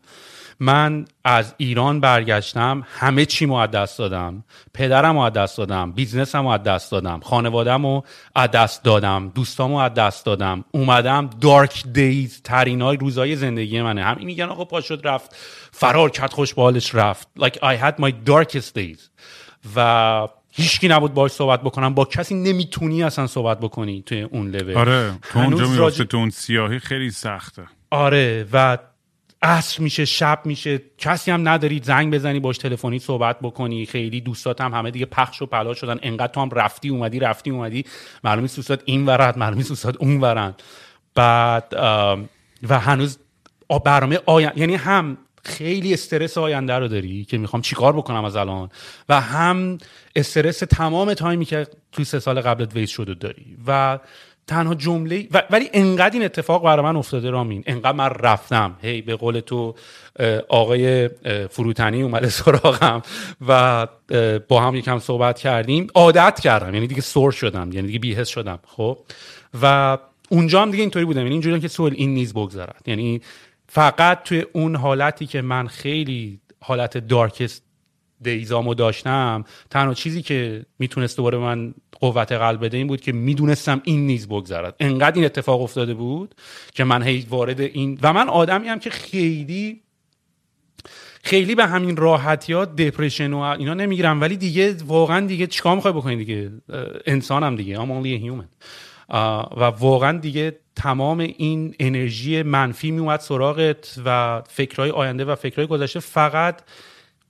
من از ایران برگشتم همه چی از دست دادم. پدرم از دست دادم بیزنسم از دست دادم خانوادم از دست دادم دوستام از دست دادم. اومدم دارک دیز ترین های روزای زندگی منه. همین میگن آقا پا شد رفت فرار کرد خوش رفت. Like I had my darkest days. و هیچکی نبود باش صحبت بکنم. با کسی نمی‌تونی اصلا صحبت بکنی توی اون لول. آره تو اونجا می‌رفته تو اون سیاهی خیلی سخته. آره و عصر میشه شب میشه. کسی هم نداری زنگ بزنی باش تلفنی صحبت بکنی. خیلی دوستات هم همه دیگه پخش و پلا شدن. انقدر تو هم رفتی اومدی رفتی اومدی. معلومی دوستات این ورد معلومی دوستات اون ورن. بعد و هنوز برنامه آین یعنی هم خیلی استرس آینده رو داری که می‌خوام چیکار بکنم از الان؟ و هم استرس تمام تایمی که توی سه سال قبلت ویس شده داری. و تنها جمله ولی انقدر این اتفاق برای من افتاده رامین. انقدر من رفتم. هی به قول تو آقای فروتنی اومده سراغم و با هم یکم صحبت کردیم. عادت کردم. یعنی دیگه سور شدم. یعنی دیگه بیهس شدم. خب؟ و اونجا هم دیگه اینطوری بودم. یعنی اینجوری که سوال این نیز بگذارد یعنی فقط توی اون حالتی که من خیلی حالت دارکست دیزامو داشتم تنها چیزی که می‌تونست دوباره من قوت قلب بده این بود که می‌دونستم این نیز بگذرد. انقدر این اتفاق افتاده بود که من هی وارد این و من آدمی هم که خیلی خیلی به همین راحتی ها دپرشن و اینا نمی‌گیرم ولی دیگه واقعا دیگه چیکار می‌خوای بکنی دیگه؟ انسانم دیگه. I'm only a human. و واقعا دیگه تمام این انرژی منفی میومد سراغت و فکرهای آینده و فکرهای گذشته. فقط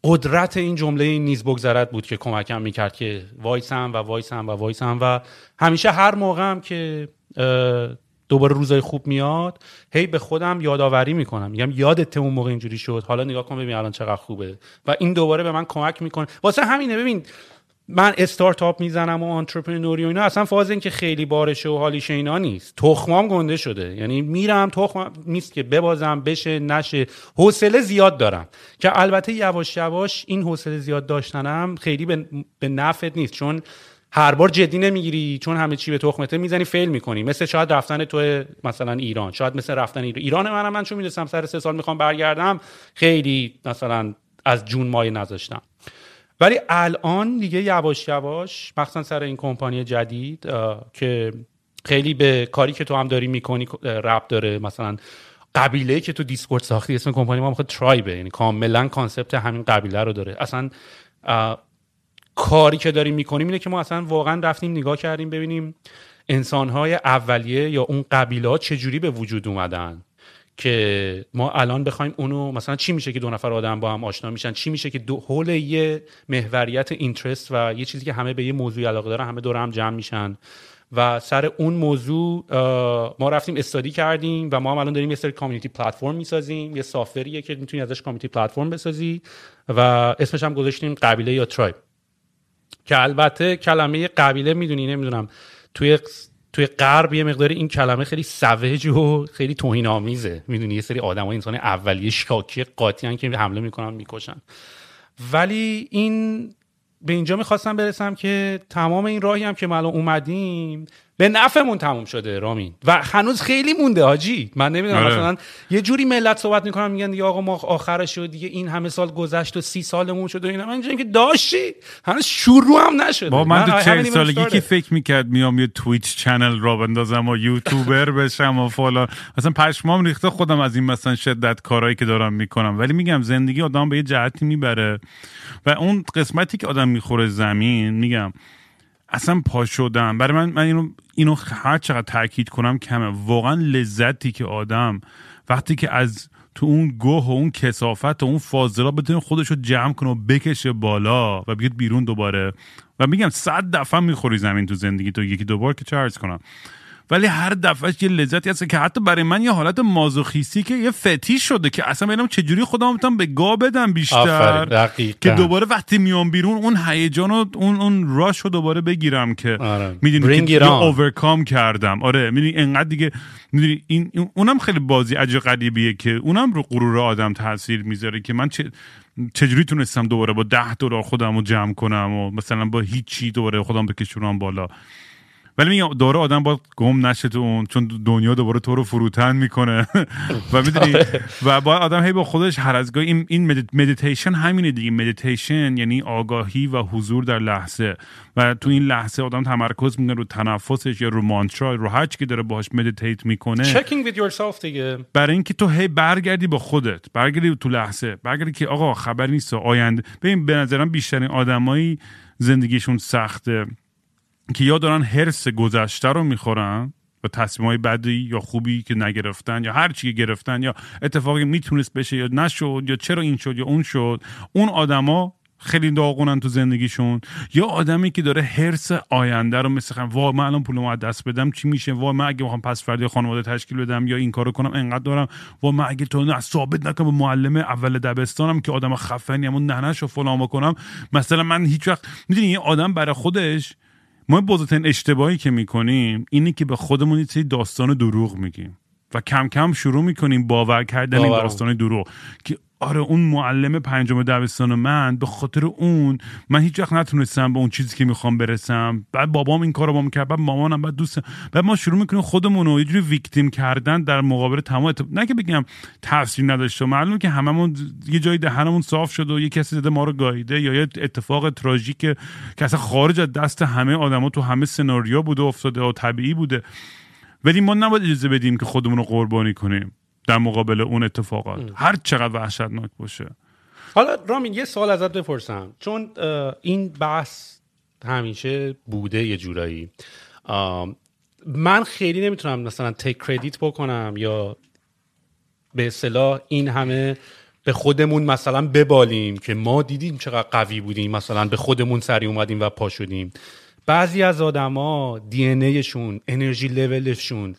قدرت این جمله این نیز بگذرد بود که کمکم می‌کرد که وایسم و وایسم و وایسم. و همیشه هر موقع هم که دوباره روزای خوب میاد هی به خودم یادآوری می‌کنم. میگم یادت اون موقع اینجوری شد. حالا نگاه کن ببین الان چقدر خوبه. و این دوباره به من کمک می‌کنه. واسه همینه. ببین من استارتاپ می‌زنم و آنترپرنوری و اینا اصلا فاز این که خیلی بارشه و حالیش اینا نیست. تخمام گنده شده. یعنی میرم تخمام نیست که ببازم بشه نشه. حوصله زیاد دارم. که البته یواش یواش این حوصله زیاد داشتنم خیلی به, به نفعت نیست. چون هر بار جدی نمی‌گیری چون همه چی به تخمته می‌زنی فیل می‌کنی. مثل شاید رفتن تو مثلا ایران. شاید مثل رفتن ایران. ایران منم من چون می‌دونستم سر سه سال می‌خوام برگردم خیلی مثلا از جون مایه نذاشتم. ولی الان دیگه یواش یواش مخصوصا سر این کمپانی جدید که خیلی به کاری که تو هم داری می‌کنی رب داره. مثلا قبیله که تو دیسکورد ساختی اسم کمپانی ما می‌خواد tribe ه یعنی کاملا concept همین قبیله رو داره. اصلا کاری که داریم می‌کنیم اینه که ما اصلا واقعا رفتیم نگاه کردیم ببینیم انسانهای اولیه یا اون قبیله ها چجوری به وجود اومدن. که ما الان بخوایم اونو مثلا چی میشه که دو نفر آدم با هم آشنا میشن؟ چی میشه که دو حول یه محوریت interest و یه چیزی که همه به یه موضوع علاقه دارن همه دور هم جمع میشن. و سر اون موضوع ما رفتیم استادی کردیم و ما هم الان داریم یه سری کامیونیتی پلتفرم می‌سازیم. یه سافریه که می‌تونی ازش کامیونیتی پلتفرم بسازی و اسمش هم گذاشتیم قبیله یا ترایب که البته کلمه قبیله می‌دونی نمی‌دونم. توی توی غرب یه مقداری این کلمه خیلی سوج و خیلی توهین آمیزه می‌دونی یه سری آدم ها انسان اولیه شاکی قاطی که حمله می‌کنن می‌کشن. ولی این به اینجا می‌خواستم برسم که تمام این راهی هم که ما الان اومدیم به نفعمون تموم شده رامین. و هنوز خیلی مونده حاجی. من نمی‌دونم آره. مثلا یه جوری ملت صحبت می‌کنن میگن دیگه آقا ما آخرش شد دیگه این همه سال گذشت و سی سالمون شد و اینا. من که داشتی هنوز شروع هم نشده. با من تو چند سالگی که فکر می‌کرد میام یه تویچ چنل را بندازم و یوتیوبر بشم و فلان. مثلا پشمام ریخته خودم از این مثلا شدت کارهایی که دارم می‌کنم. ولی میگم زندگی آدم به یه جهتی می‌بره. و اون قسمتی که آدم می‌خوره زمین میگم اصلا پا شدم. برای من من اینو اینو هر چقدر تاکید کنم کمه. واقعا لذتی که آدم وقتی که از تو اون گوه و اون کسافت و اون فاضلا بتونه خودش رو جمع کنه و بکشه بالا و بیاد بیرون دوباره. و میگم صد دفعه می‌خوری زمین تو زندگی تو. یکی دوبار که چه کنم. ولی هر دفعه یه لذتی هست که حتی برای من یه حالت مازوخیستی که یه فتی شده که اصلا ببینم چجوری خودم می‌تونم به گا بدم بیشتر. که دوباره وقتی میام بیرون اون هیجان و اون اون راش رو دوباره بگیرم که آره. می‌دونی که overcome کردم. آره می‌دونی انقدر دیگه می‌دونی این اونم خیلی بازی عجیب غریبیه که اونم رو غرور آدم تاثیر می‌ذاره که من چه چجوری تونستم دوباره با ده دلار خودم رو جمع کنم و مثلا با هیچی دوباره خودم بکشونم بالا. ولی میگم دوره آدم باید گم نشه تو اون چون دنیا دوباره تو رو فروتن می‌کنه. و می‌دونی؟ آره. و باید آدم هی با خودش هر از این این مدیتیشن همینه دیگه. مدیتیشن یعنی آگاهی و حضور در لحظه. و تو این لحظه آدم تمرکز می‌کنه رو تنفسش یا رو مانترا رو هر که داره باهاش مدیتیت می‌کنه. Checking with yourself دیگه. برای اینکه تو هی برگردی با خودت. برگردی تو لحظه. برگردی که آقا خبر نیست آینده. ببین به نظرم بیشترین آدمایی زندگیشون سخته. که یا دارن حرس گذشته رو می‌خورن و تصمیم های بدی یا خوبی که نگرفتن یا هر چی که گرفتن یا اتفاقی می‌تونست بشه یا نشد یا چرا این شد یا اون شد اون آدما خیلی داغونن تو زندگیشون. یا آدمی که داره حرس آینده رو مثل خم وای من الان پولمو از دست بدم چی میشه؟ وای من اگه بخوام پس فردی خانواده تشکیل بدم یا این کارو کنم انقدر دارم. وای من اگه تو نه ثابت نکنم به معلم اول دبستانم که آدم خفنی همون ننش و فلان بکنم مثلا من هیچ وقت می‌دونی یه آدم برای خودش ما بزرگترین اشتباهی که می‌کنیم اینه که به خودمون یه داستان دروغ میگیم و کم کم شروع می‌کنیم باور کردن این باور. داستان دروغ که آره اون معلم پنجم دبستان من به خاطر اون من هیچ وقت نتونستم به اون چیزی که می‌خوام برسم. بعد بابام این کارو با می‌کرد بعد مامانم بعد دوستم. بعد ما شروع می‌کنیم خودمون رو یه جوری ویکتیم کردن در مقابل تمام. نه که بگم تفسیر نداشته معلومه که هممون یه جای دهنمون صاف شده و یه کسی زده ما رو گاییده یا یه اتفاق تراژیک که اصلا خارج از دست همه آدما تو همه سناریو بوده افتاده و طبیعی بوده. ولی ما نباید اجازه بدیم که خودمون رو قربانی کنیم. در مقابل اون اتفاقات. هر چقدر وحشتناک باشه. حالا رامین یه سوال ازت بپرسم. چون این بحث همیشه بوده یه جورایی. من خیلی نمی‌تونم مثلا تیک کردیت بکنم یا به اصطلاح این همه به خودمون مثلا ببالیم که ما دیدیم چقدر قوی بودیم مثلا به خودمون سری اومدیم و پا شدیم. بعضی از آدما دی ان شون انرژی لولشون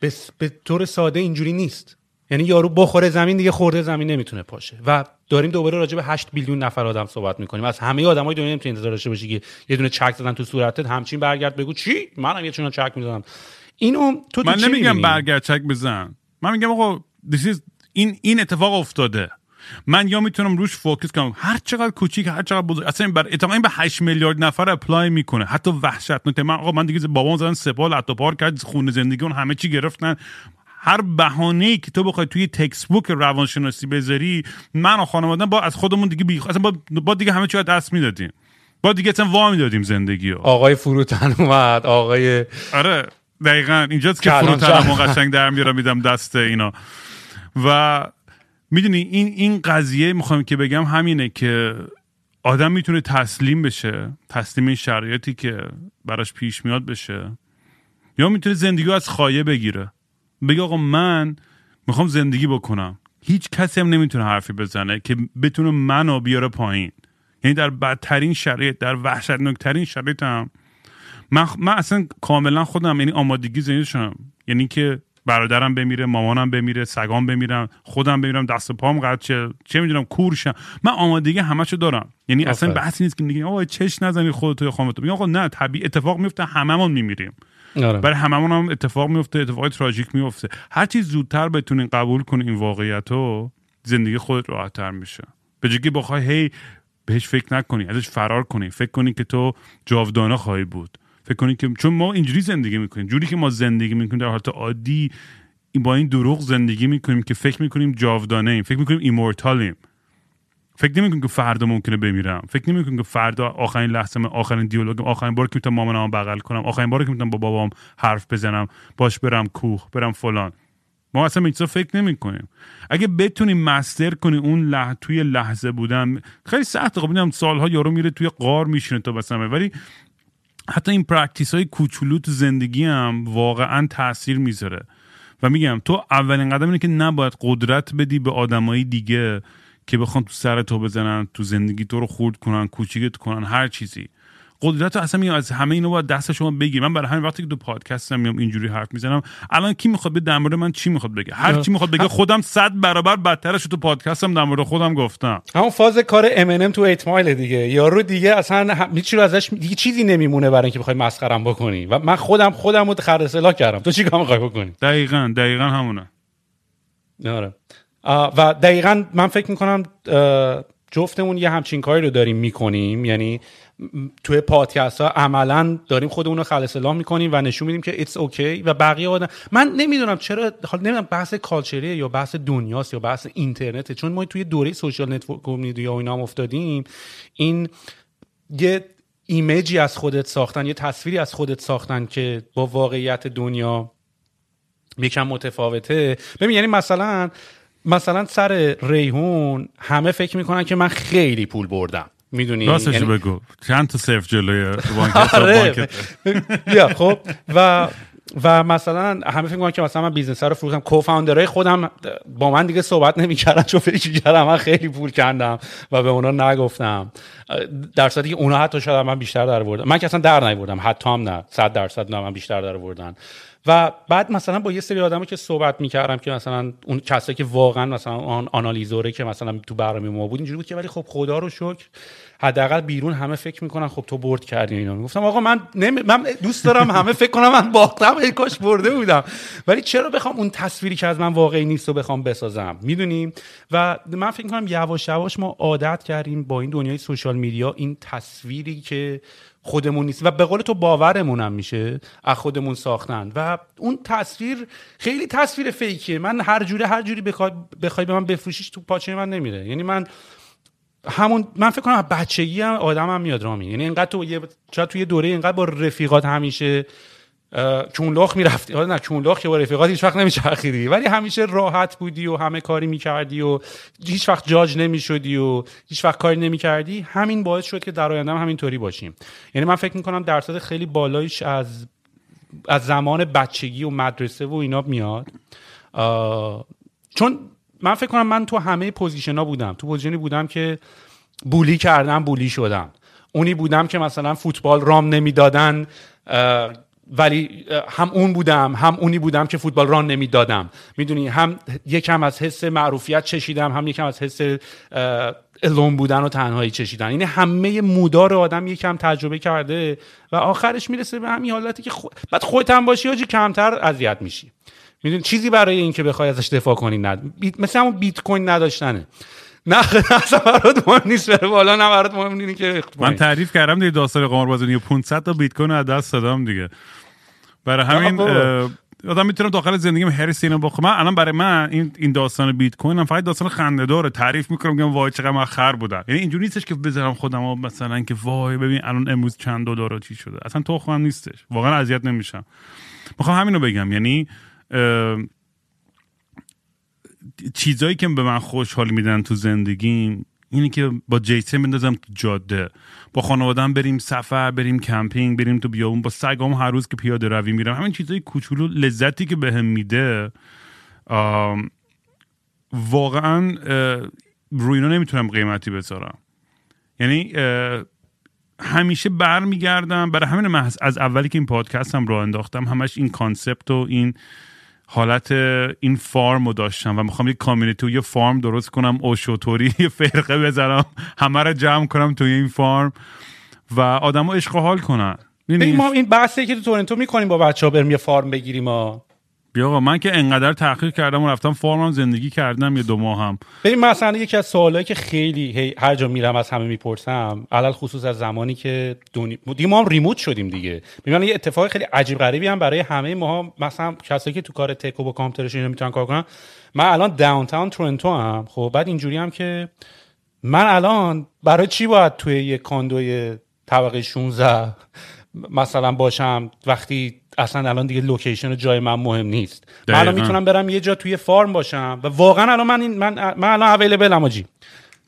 به, به طور ساده اینجوری نیست. یعنی یارو بخوره زمین دیگه خورده زمین نمی‌تونه پاشه. و داریم دوباره راجع به 8 بیلیون نفر آدم صحبت می‌کنیم. از همه آدمای دنیا نمی‌تونی انتظار داشته باشی که یه دونه چک زدن تو صورتت همچین برگرد بگو چی؟ منم یه چونه چک می‌زنم اینو تو تو من نمیگم؟ برگرد چک بزن. من میگم آقا این این اتفاق افتاده. من یا می‌تونم روش فوکس کنم. هر چقدر کوچیک هر چقدر بزرگ اصلا بر اتفاقا این به 8 میلیارد نفر اپلای می‌کنه. حتی وحشتناک. من آقا من دیگه بابام زدن سپال حتی پار کرد خونه زندگی اون همه چی گرفتن. هر بهانه ای که تو بخوای توی تکست بوک روانشناسی بذاری من و خانواده‌ام با از خودمون دیگه بی... اصلا با, با دیگه همه چی دست می‌دادیم. با دیگه اصلا وا می‌دادیم زندگی رو آقای فروتن اومد آقای آره دقیقا. اینجاست که فروتنمو شهر. قشنگ در میارم میدم دست اینا. و می‌دونی این این قضیه می‌خوام که بگم همینه که آدم می‌تونه تسلیم بشه تسلیم این شرایطی که براش پیش میاد بشه یا می‌تونه زندگی رو از خایه بگیره. بگه آقا من می‌خوام زندگی بکنم. هیچ کسی هم نمی‌تونه حرفی بزنه که بتونه منو بیاره پایین. یعنی در بدترین شرایط در وحشتناکترین شرایط هم من, من اصلا کاملا خودم یعنی آمادگی ذهنی شدم یعنی که برادرم بمیره مامانم بمیره سگام بمیرم خودم بمیرم دست و پام قطع چه چه می‌دونم کورشم من آمادگی همشو دارم. یعنی اصلا آفرین. بحثی نیست که میگه آقا چش نزنی خودت یا خانوادت میگم آقا نه طبیعی اتفاق میفته هممون میمیریم. آره. برای هممون هم اتفاق میفته اتفاق تراژیک میفته. هر چی زودتر بتونین قبول کنین این واقعیت رو زندگی خودت راحتتر میشه. به که بخوای هی بهش فکر نکنی ازش فرار کنی. فکر کنی که تو جاودانه خواهی بود. فکر کنی که چون ما اینجوری زندگی می‌کنیم جوری که ما زندگی می‌کنیم در حالت عادی با این دروغ زندگی می‌کنیم که فکر می‌کنیم جاودانه ایم فکر می‌کنیم ایمورتالیم. فکر نمی‌کنم که فردا ممکنه بمیرم. فکر نمی‌کنم که فردا آخرین لحظه من آخرین دیالوگم آخرین بار که می‌تونم مامانم بغل کنم آخرین بار که می‌تونم با بابام حرف بزنم باش برم کوه برم فلان. ما اصلا به فکر نمی کنیم اگه بتونیم master کنی اون لح... توی لحظه بودن خیلی سخته. خب می‌دونم سالها یارو میره توی غار میشینه تا مثلا ولی حتی این practice های کوچولو تو زندگی هم واقعا تاثیر می‌ذاره. و میگم تو اولین قدم اینه که نباید قدرت بدی به آدمای دیگه. که بخوان تو سر تو بزنن تو زندگی تو رو خورد کنن کوچیکت کنن هر چیزی. قدرت اصلا میگم از همه اینو باید دست شما بگیر من برای همین وقتی که تو پادکستم میام اینجوری حرف می‌زنم الان کی می‌خواد به در مورد من چی می‌خواد بگه؟ هر چی می‌خواد بگه خودم صد برابر بدترش تو پادکستم در مورد خودم گفتم. همون فاز کار ام تو 8 مایل دیگه. یارو دیگه اصلا هیچی رو ازش دیگه چیزی نمیمونه برای اینکه بخوای مسخرم بکنی. و من خودم خودم رو خر اصلاح کردم. تو چیکار می‌خوای بکنی؟ دقیقا دقیقا همونه. آره. و دقیقا من فکر می‌کنم جفتمون یه همچین کاری رو داریم می‌کنیم. یعنی توی پادکست ها عملا داریم خودمون رو خلص اصلاح می‌کنیم و نشون میدیم که it's okay و بقیه آدم من نمی‌دونم چرا حالا نمی‌دونم بحث culture یه یا بحث دنیاست یا بحث اینترنته. چون ما توی دوره social network یا اینا هم افتادیم این یه image ی از خودت ساختن یه تصویری از خودت ساختن که با واقعیت دنیا یکم متفاوته. ببین یعنی مثلا مثلا سر ریحون همه فکر می‌کنن که من خیلی پول بردم. می‌دونی؟ راستش یعنی- بگو. چند تا صفر جلوی بانکت آره. بیا خب. و و مثلا همه فکر می‌کنن که مثلا من business رو فروختم. co-founder ای خودم با من دیگه صحبت نمی‌کردن چون فکر کردم من خیلی پول کندم و به اونا نگفتم. در صورتی که اونا حتی شاید من بیشتر در آوردن من که اصلا در نیوردم. حتی هم نه. 100 درصد نه من بیشتر در آوردن و بعد مثلا با یه سری آدمو که صحبت می‌کردم که مثلا اون کسایی که واقعا مثلا آن آنالیزوره که مثلا تو برنامه ما بود اینجوری بود که ولی خب خدا رو شکر حداقل بیرون همه فکر می‌کنن خب تو برد کردی اینا. گفتم آقا من نمی... من دوست دارم همه فکر کنم من باختم ای کاش برده بودم. ولی چرا بخوام اون تصویری که از من واقعی نیست رو بخوام بسازم؟ می‌دونیم و من فکر کنم یواش یواش ما عادت کردیم با این دنیای سوشال میدیا این تصویری که خودمون نیست. و به قول تو باورمون هم میشه. از خودمون ساختن. و اون تصویر خیلی تصویر فیکیه. من هر جوره هر جوری بخوای بخوای به من بفروشیش تو پاچه من نمیره. یعنی من همون من فکر کنم بچگی هم آدم هم میاد رامی. یعنی اینقدر تو یه شاید توی دوره اینقدر با رفیقات همیشه چونلاخ می‌رفتی. نه چونلاخ که با رفیقات هیچ وقت نمیچرخیدی. ولی همیشه راحت بودی و همه کاری می‌کردی و هیچ وقت جاج نمی‌شدی و هیچ وقت کاری نمی‌کردی. همین باعث شد که در آینده هم همینطوری باشیم. یعنی من فکر می‌کنم درصد خیلی بالایش از از زمان بچگی و مدرسه و اینا میاد. چون من فکر کنم من تو همه position ها بودم. تو position ی بودم که bully کردم bully شدم. اونی بودم که مثلا فوتبال رام نمی‌دادن. ولی هم اون بودم هم اونی بودم که فوتبال راه نمی‌دادم. می‌دونی هم یکم از حس معروفیت چشیدم هم یکم از حس الون بودن و تنهایی چشیدن. این همه مودار آدم یکم تجربه کرده و آخرش می‌رسه به همین حالتی که خود... بعد خودت هم باشی آجی کمتر اذیت میشی. می‌دونی چیزی برای اینکه بخوای ازش دفاع کنی ند بیت... مثل همون بیت کوین نداشتنه. نه اصلا برات مهم نیست بره بالا نه برات مهم اینه که من تعریف کردم دیگه داستان قماربازی 500 تا بیت کوین از دست دادم دیگه. برای همین آدم می‌تونم داخل زندگیم هرس اینو بخوام من الان برای من این این داستان بیت کوین هم فقط داستان خنده داره. تعریف می‌کنم میگم وای چقدر من خر بودم. یعنی اینجوری نیستش که بذارم خودم و مثلا که وای ببین الان امروز چند دلار چی شده. اصلا تو خودم نیستش. واقعا اذیت نمیشم. می‌خوام همینو بگم. یعنی چیزایی که به من خوشحال میدن تو زندگیم اینه که با جیسه بندازم تو جاده. با خانوادم بریم سفر بریم کمپینگ بریم تو بیابون. با سگام هر روز که پیاده روی میرم. همین چیزای کوچولو لذتی که بهم میده واقعا روی اینا نمی‌تونم قیمتی بذارم. یعنی همیشه برمیگردم. برای همین من از اولی که این پادکست هم راه انداختم همش این concept و این حالت این farm رو داشتم و می‌خوام یه community یه farm درست کنم اوشو طوری یه فرقه بذارم همه رو جمع کنم توی این farm و آدم رو عشق حال کنن. ما این بحثی که تو تورنتو می‌کنیم با بچه ها بریم یه farm بگیریم ها. بیا آقا من که انقدر تحقیق کردم و رفتم farm زندگی کردم یه دو ماه هم. ببین مثلا یکی از سوالایی که خیلی هر جا میرم از همه می‌پرسم علل خصوص از زمانی که دونی... دیگه ما هم ریموت شدیم دیگه. میگن یه اتفاق خیلی عجیب غریبی هم برای همه ما مثلا کسایی که تو کار تک و با کامپیوترشون می‌تونن کار کنن. من الان داونتاون تورنتو هم خب بعد اینجوری هم که من الان برای چی باید توی یه کاندوی طبقه 16 مثلا باشم وقتی اصلا الان دیگه لوکیشن جای من مهم نیست. من الان می‌تونم برم یه جا توی فارم باشم و واقعا الان من این من من الان اویلیبل اماجی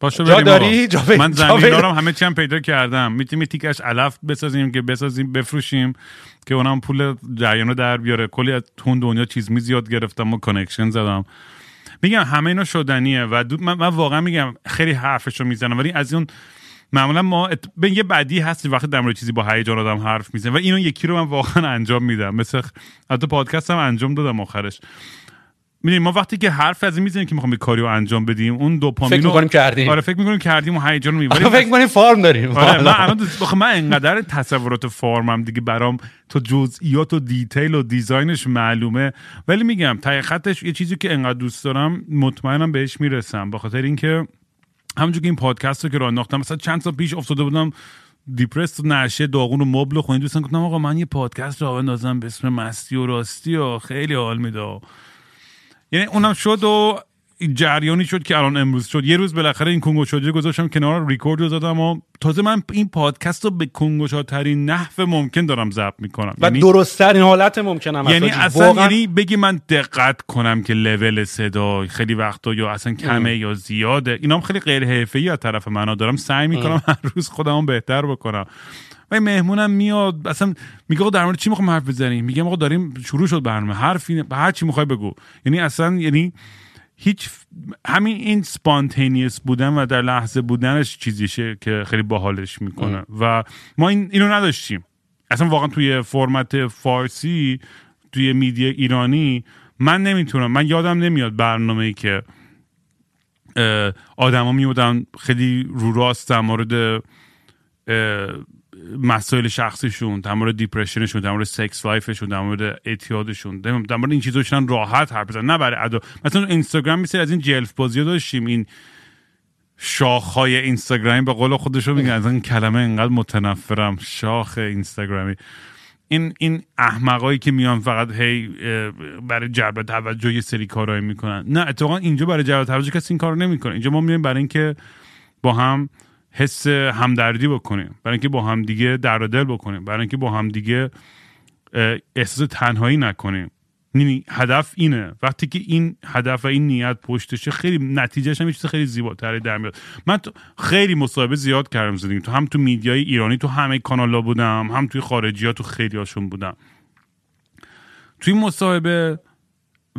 باشه جا داری؟ جا من زمین رو همه چیم پیدا کردم. می‌تونیم تیکش علف بسازیم که بسازیم بفروشیم که اونم پول جریانو در بیاره. کلی از تون دنیا چیز می زیاد گرفتم و connection زدم. میگم همه اینا شدنیه و من, من واقعا میگم خیلی حرفشو می‌زنم ولی از اون معمولا ما ات... به یه بدی هست وقتی در مورد چیزی با هیجان آدم حرف می‌زنه و اینو یکی رو من واقعا انجام میدم. مثل حتی پادکست هم انجام دادم آخرش. می‌دونیم ما وقتی که حرف از این می‌زنیم که می‌خوام کاری رو انجام بدیم اون دوپامین فکر می‌کنیم کردیم. آره فکر می‌کنیم کردیم و هیجان رو فکر می‌کنیم farm داریم. آره من الان من انقدر تصورات farm م دیگه برام تو جزئیات و detail و design ش معلومه. ولی میگم ته خطش یه چیزی که انقدر دوست دارم مطمئنم بهش می‌رسم. به خاطر اینکه همونجور که این پادکست رو که راه انداختم مثلا چند سال پیش افتاده بودم depressed و نشئه داغون رو مبل خونه‌ی دوستان گفتم آقا من یه پادکست راه بندازم به اسم مستی و راستی و خیلی حال میده. یعنی اونم شد و جریانی شد که الان امروز شد. یه روز بالاخره این کنگو شده گذاشتم کنار ریکورد رو زدم و تازه من این پادکست رو به کنگوشا ترین نحو ممکن دارم ضبط می‌کنم. و یعنی درست ترین حالت ممکنم یعنی اصلا واقعا... یعنی بگی من دقت کنم که لول صدا خیلی وقتا یا اصلا کمه ام. یا زیاده. اینا هم خیلی غیر حرفه‌ای از طرف منو دارم سعی می‌کنم هر روز خودم بهتر بکنم. و مهمونم میاد اصلا میگه در مورد چی می‌خوام حرف بزنیم میگم آقا داریم شروع شد برنامه حرفی هر چی می‌خوای بگو. یعنی اصلا یعنی هیچ همین این spontaneous بودن و در لحظه بودنش چیزیشه که خیلی باحالش می‌کنه. و ما این اینو نداشتیم. اصلا واقعا توی فرمت فارسی توی media ایرانی من نمی‌تونم من یادم نمیاد برنامه ای که آدما میومدن خیلی رو راست در مورد مسائل شخصیشون در مورد depression شون در مورد sex life شون در مورد اعتیادشون در مورد این چیزاشون راحت حرف بزنن. نه برای ادا مثلا اینستاگرام میسه از این جلف بازی داشتیم. این شاخهای اینستاگرامی به قول خودشون میگن. از این کلمه انقدر متنفرم. شاخ اینستاگرامی. این این احمقایی که میان فقط هی برای جلب توجه یه سری کارایی می‌کنن. نه اتفاقا اینجا برای جلب توجه کسی این کارو نمی‌کنه. اینجا ما میایم برای اینکه با هم حس همدردی بکنیم. برای اینکه با هم دیگه در دل بکنیم. برای اینکه با هم دیگه احساس تنهایی نکنیم. یعنی هدف اینه. وقتی که این هدف و این نیت پشتشه خیلی نتیجهش هم چیز خیلی زیباتری در میاد. من خیلی مصاحبه زیاد کردم زدیم تو. هم تو میدیای ایرانی تو همه کانالا بودم هم توی خارجی ها تو خیلی هاشون بودم. توی مصاحبه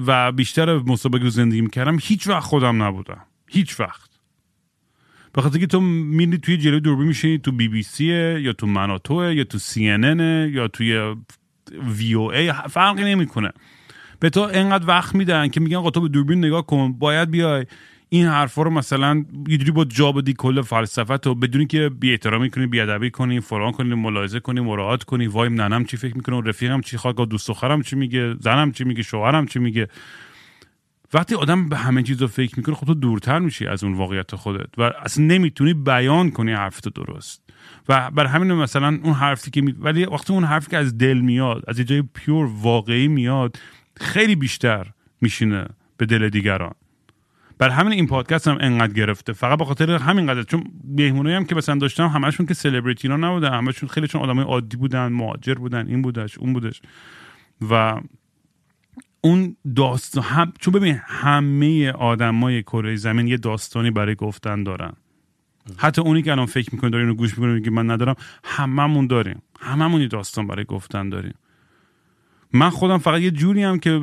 و بیشتر مصاحبه زندگی می‌کردم هیچ وقت خودم نبودم. هیچ وقت بخاطر که تو میری توی جلوی دوربین میشینی تو بی بی سیه یا تو مناتوه یا تو سی ان یا توی وی او ای فرقی نمی‌کنه. به تو انقدر وقت میدن که میگن تو به دوربین نگاه کن باید بیای. این حرفا رو مثلا یه جوری با جا بدی کل فلسفت و بدونی که بی احترامی کنی بی ادبی کنی فلان کنی ملاحظه کنی مراعات کنی وای ننم چی فکر می‌کنه رفیقم چی خواهد دوست دخترم چی میگه زنم چی میگه شوهرم چی میگه. وقتی آدم به همه چیز رو فکر می‌کنه خب تو دورتر میشی از اون واقعیت خودت و اصلا نمی‌تونی بیان کنی حرفتو درست. و بر همین مثلا اون حرفی که می... ولی وقتی اون حرفی که از دل میاد از یه جای پیور واقعی میاد خیلی بیشتر میشینه به دل دیگران. بر همین این پادکست هم انقدر گرفته. فقط به خاطر همین قدر چون مهمونایی هم که مثلا داشتم همشون که سلبریتی نبودن همشون خیلیشون آدمای عادی بودن مهاجر بودن این بودش اون بودش. و اون داستان هم چون ببین همه آدمای کره زمین یه داستانی برای گفتن دارن. حتی اونی که الان فکر می‌کنه داره اینو گوش می‌کنه که من ندارم هممون داریم. هممون یه داستان برای گفتن داریم. من خودم فقط یه جوری هم که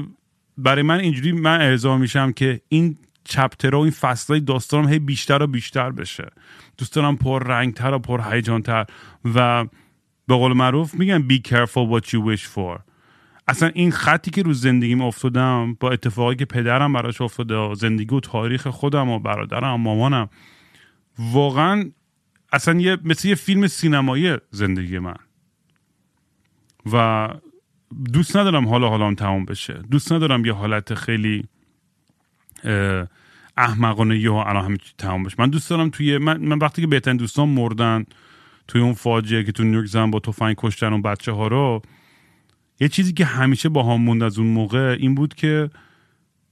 برای من اینجوری من ارضا میشم که این چپتر و این فصلای داستانم هی بیشتر و بیشتر بشه. دوست دارم پر رنگتر و پر هیجانتر. و به قول معروف میگن be careful what you wish for. اصلا این خطی که رو زندگیم افتادم با اتفاقی که پدرم براش افتاده زندگی و تاریخ خودم و برادرم و مامانم واقعا اصلا یه مثل یه فیلم سینمایی زندگی من. و دوست ندارم حالا حالا تمام بشه. دوست ندارم یه حالت خیلی احمقانه یه الان همه تمام بشه. من دوست دارم توی من, من وقتی که بهترین دوستان مردن توی اون فاجعه که تو نیویورک زن با تفنگ کشتن اون بچه ها رو یه چیزی که همیشه با هم موند از اون موقع این بود که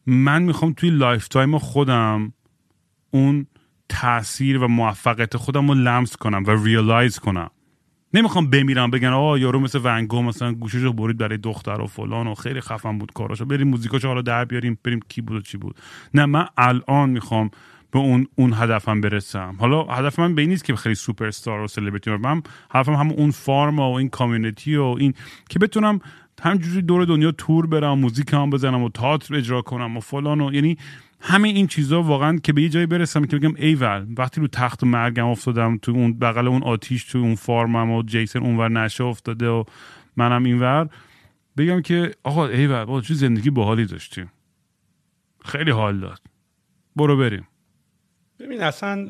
من می‌خوام توی lifetime خودم اون تاثیر و موفقیت خودم رو لمس کنم و realize کنم. نمی‌خوام بمیرم بگن آه یارو مثل ونگو مثلا گوشش رو برید برای دختر و فلان و خیلی خفن بود کاراش و. بریم موزیکاشو حالا در بیاریم بریم کی بود و چی بود. نه من الان می‌خوام به اون اون هدفم برسم. حالا هدف من به این نیست که خیلی سوپر استار و سلبریتی من هدفم هم اون farm و این community و این که بتونم همینجوری دور دنیا تور برم موزیک هم بزنم و تئاتر اجرا کنم و فلان و یعنی همه این چیزا واقعا که به یه جایی برسم که بگم ایول وقتی رو تخت مرگم افتادم تو اون بغل اون آتیش تو اون farm م و جیسن اونور نشه افتاده و منم اینور بگم که آقا ایول با چه زندگی باحالی داشتیم. خیلی حال داد. برو بریم. ببین اصلا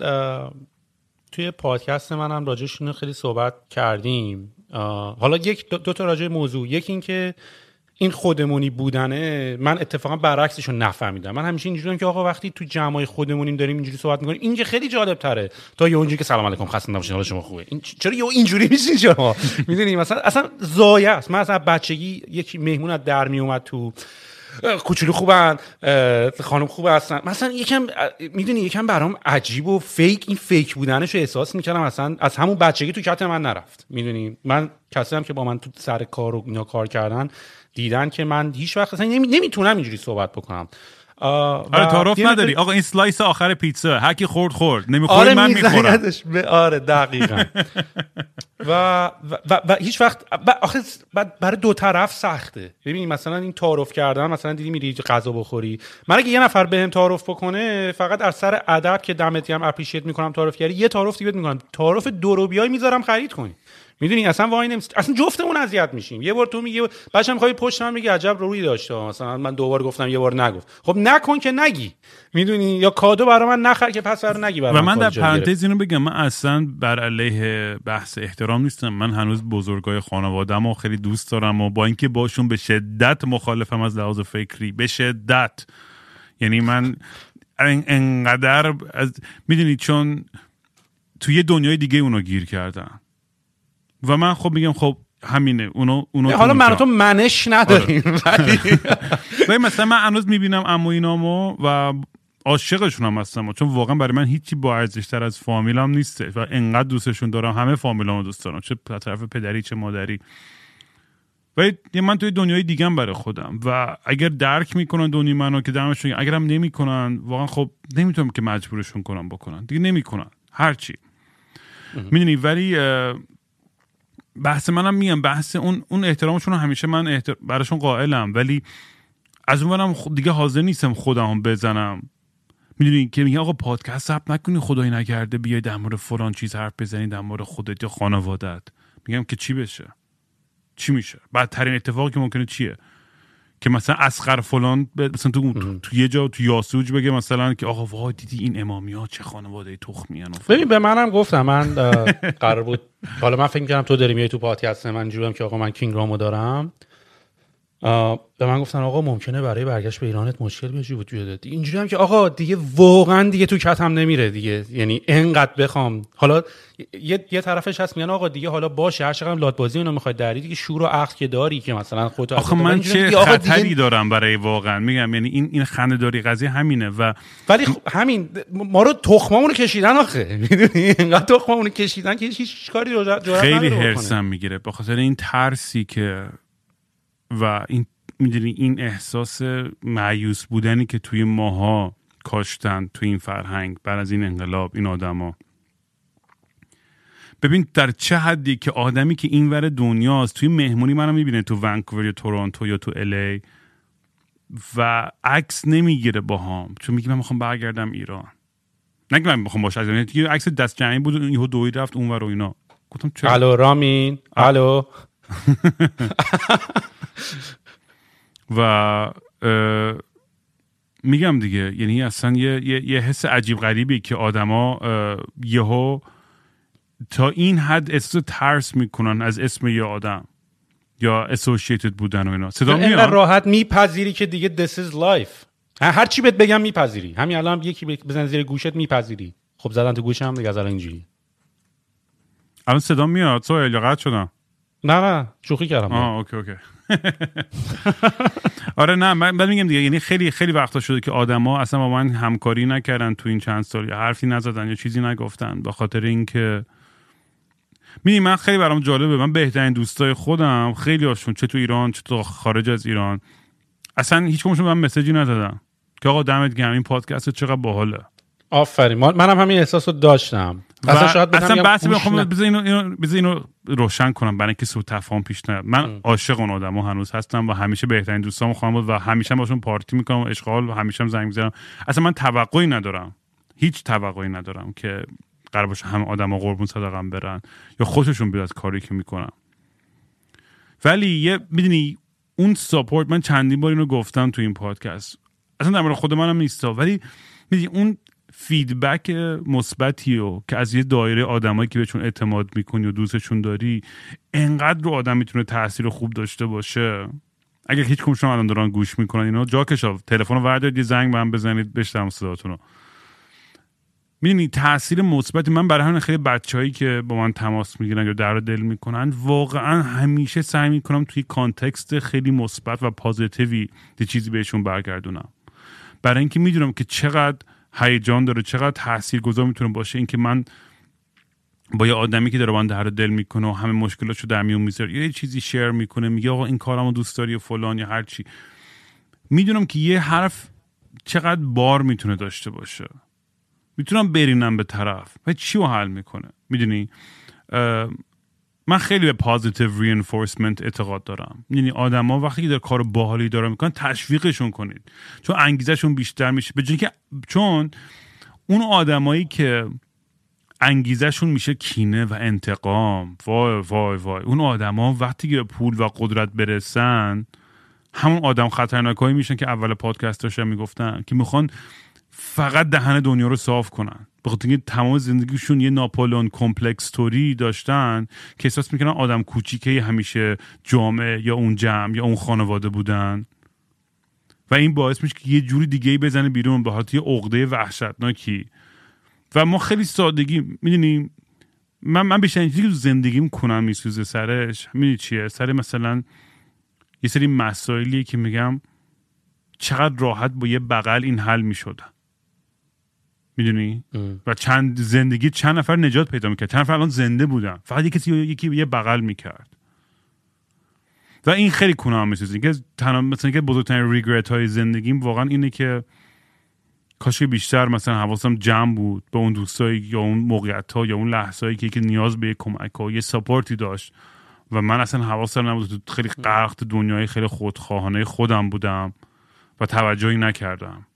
توی پادکست منم راجعشون خیلی صحبت کردیم. حالا یک دو, تا راجع موضوع. یکی اینکه این خودمونی بودنه من اتفاقا برعکسش رو نفهمیدم. من همیشه اینجوریام که آقا وقتی تو جمعای خودمونیم داریم اینجوری صحبت می‌کنیم این که خیلی جالب تره تا یه اونجوری که سلام علیکم خسته نباشید حال شما خوبه. این چرا یه اینجوری میشین شما؟ می‌دونی؟ مثلا اصلا زایه است. من اصلا بچگی یکی مهمون از در میومد تو کوچولو خوبن خانم خوب هستن. مثلا یکم می‌دونی یکم برام عجیب و fake این fake بودنش رو احساس می‌کردم اصلا از همون بچگی تو کت من نرفت. می‌دونی؟ من کسی هم که با من تو سر کار و اینا کار کردن دیدن که من هیچ وقت اصلا نمی‌تونم اینجوری صحبت بکنم. آره تعارف نداری. آقا این slice آخر پیتزا. هر کی خورد خورد. نمی‌خوری آره من می‌خورم. آره دقیقا. و, و, و, و هیچ وقت ب- آخه برای دو طرف سخته. ببینی مثلا این تعارف کردن مثلا دیدی میری غذا بخوری. من اگه یه نفر بهم تعارف بکنه فقط از سر ادب که دمت گرم اپریشیت می‌کنم تعارف کردی یه تعارف دیگه می‌کنم. تعارف دروبیای می‌ذارم خرید کنی. می‌دونی؟ اصلا وای نمیست. اصلا جفتمون اذیت میشیم. یه بار تو میگی بچه‌م می‌خوای پشت من میگی عجب روی داشته. مثلا من دو بار گفتم یه بار نگفت. خب نکن که نگی. می‌دونی؟ یا کادو برای من نخر که پس برای نگی برای و من در. پرانتز اینو بگم من اصلا بر علیه بحث احترام نیستم. من هنوز بزرگای خانوادم و خیلی دوست دارم و با اینکه باشون به شدت مخالفم از لحاظ فکری. به شدت. یعنی من ان- انقدر از می‌دونی چون توی یه دنیای دیگه اونو گیر کردن. و من خب میگم خب همینه. اونو اونو حالا من. تو منش نداریم ولی مثلا من هنوز می‌بینم عمو اینامو و عاشقشون هم هستم چون واقعا برای من هیچی با ارزشتر از فامیلم نیسته. و انقدر دوستشون دارم. همه فامیلامو دوست دارم. چه طرف پدری چه مادری. یه من توی دنیای دیگه برای خودم. و اگر درک می‌کنن دنیای منو که دمشون گرم. اگرم نمی‌کنن واقعا خب نمی‌تونم که مجبورشون کنم بکنن. دیگه نمی‌کنن. هرچی می‌دونی؟ ولی بحث منم میگم. بحث اون اون احترامشون رو همیشه من احتر... براشون قائلم. ولی از اون برم خود دیگه حاضر نیستم خودم بزنم. می‌دونی که میگه آقا پادکست ثبت نکنی خدایی نکرده بیای در مورد فلان چیز حرف بزنی در مورد خودت یا خانوادت میگم که چی بشه؟ چی میشه؟ بدترین اتفاقی که ممکنه چیه؟ که مثلا اسخر فلان ب- مثلا تو, تو, تو یه جا تو یاسوج بگه مثلا که آقا وای دیدی این امامی ها چه خانواده تخمی و فلان. ببین به منم گفتم من قرار بود. حالا من فکر کردم تو داری میای تو پادکست من جویم که آقا من کینگ رامو دارم. به من گفتن آقا ممکنه برای برگشت به ایرانت مشکل بیاد وجود اینجوری هم که آقا دیگه واقعا دیگه تو کتم نمیره دیگه. یعنی انقدر بخوام. حالا یه, یه طرفش هست میگن آقا دیگه حالا باشه هر چقدر لات بازی اونو می‌خواد داری دیگه شور و عقل که داری که مثلا خودت آخه من چه خطری دارم برای واقعا. میگم یعنی این این خنده داری قضیه همینه و ولی خب همین ما رو تخمامونو کشیدن آخه. می‌دونی؟ اینقدر تخمامونو کشیدن که هیچ- کاری جرأت خیلی. هرسم می‌گیره. به خاطر این ترسی که و این می‌دونی این احساس معیوس بودنی که توی ماها کاشتن توی این فرهنگ بعد از این انقلاب این آدما. ببین در چه حدی که آدمی که اینور دنیاست توی مهمونی منو می‌بینه تو ونکوور یا تورنتو یا تو الی و عکس نمی‌گیره با هم چون میگه من می‌خوام برگردم ایران. نگه من می‌خوام باشه عکس دست جمعی بود یهو دوید رفت اونور و اینا. گفتم چرا؟ الو رامین. الو. و میگم دیگه یعنی اصلا یه, یه, یه حس عجیب غریبی که آدما یهو تا این حد احساس ترس می‌کنن از اسم یه آدم یا اسوشیتد بودن و اینا. صدا میاد؟ راحت میپذیری که دیگه this is life. هر چی بهت بگم میپذیری. همین الان یکی بزن زیر گوشت میپذیری. خب زدن تو گوشم دیگه از الان اینجوری. الان صدا میاد؟ یا قطع شدم؟ نه نه شوخی کردم. آه okay okay. آره نه من میگم دیگه یعنی خیلی خیلی وقتا شده که آدما اصلا با من همکاری نکردن تو این چند سال یا حرفی نزدن یا چیزی نگفتن به خاطر اینکه می‌دونی من خیلی برام جالبه. من بهترین دوستای خودم خیلی هاشون چه تو ایران چه تو خارج از ایران اصلا هیچ کدومشون من message ی ندادن که آقا دمت گرم این پادکست چقدر باحاله. آفرین. منم همین احساس داشتم. اصلا شاید اصلا بحث نه. بذار اینو, اینو, بذار اینو روشن کنم برای اینکه سوء تفاهم پیش نیاد. من عاشق اون آدم هنوز هستم و همیشه بهترین دوستام خواهم بود و همیشه هم باشون پارتی می‌کنم و اشغال و همیشه هم زنگ می‌زنم. اصلا من توقعی ندارم. هیچ توقعی ندارم که قرار باشه همه آدم ها قربون صدقم برن یا خوششون بیاد از کاری که می‌کنم ولی یه می‌دونی اون ساپورت من چندین بار اینو گفتم تو این پادکست. اصلا در مورد خود منم نیستا. ولی می‌دونی اون feedback مثبتی رو که از یه دایره آدمایی که بهشون اعتماد می‌کنی و دوستشون داری انقدر رو آدم می‌تونه تاثیر خوب داشته باشه؟ اگر هیچ کدومشون الان دارن گوش می‌کنن اینا جاکشا تلفن رو وردارید یه زنگ به هم بزنید بشنوم صداتون رو. می‌دونی تاثیر مثبت من برای همین خیلی بچه‌هایی که با من تماس می‌گیرن یا درد دل می‌کنن واقعا همیشه سعی می‌کنم توی context خیلی مثبت و positive ی چیزی بهشون برگردونم. برای اینکه می‌دونم که چقدر هیجان داره. چقدر تاثیرگذار می‌تونه باشه اینکه من با یه آدمی که داره من در دل می‌کنه و همه مشکلاشو در میون می‌ذاره یه چیزی شیر می‌کنه میگه آقا این کارمو دوست داری و فلان یا هر چی. می‌دونم که یه حرف چقدر بار می‌تونه داشته باشه. می‌تونم برینم به طرف. و چی رو حل می‌کنه؟ می‌دونی؟ من خیلی به پازیتیو رینفورسمنت اعتقاد دارم. یعنی آدما وقتی که در کار باحالی دارن می‌کنن تشویقشون کنید. چون انگیزشون بیشتر میشه. به که چون اون آدمایی که انگیزشون میشه کینه و انتقام. وای وای وای. اون آدما وقتی که پول و قدرت برسن همون آدم خطرناکایی میشن که اول پادکست داشتم می‌گفتن که می‌خوان فقط دهن دنیا رو صاف کنن. بخاطر اینکه تمام زندگیشون یه ناپولون کمپلکس توری داشتن که احساس می‌کنن آدم کوچیکه همیشه جامعه یا اون جمع یا اون خانواده بودن. و این باعث میشه که یه جوری دیگه ای بزنه بیرون به حالت یه عقده وحشتناکی. و ما خیلی سادگی می‌دونیم من من بیشتر چیزی که زندگیم کنم میسوزه سرش. می‌دونی چیه؟ سر مثلا یه سری مسائلیه که میگم چقدر راحت با یه بغل این حل می‌شدن. می‌دونی؟ و چند زندگی چند نفر نجات پیدا می‌کرد. چند نفر الان زنده بودن. فقط یکی کسی یکی یه بغل می‌کرد. و این خیلی کنام میسوزه که تنها مثلا که بزرگترین ریگرت های زندگیم واقعا اینه که کاش بیشتر مثلا حواسم جمع بود به اون دوستایی یا اون موقعیت ها یا اون لحظه که, که نیاز به کمک ها یه سپورتی داشت. و من اصلا حواسم نبود. خیلی غرق دنیای خیلی خودخواهانه خودم بودم و توجهی نکردم.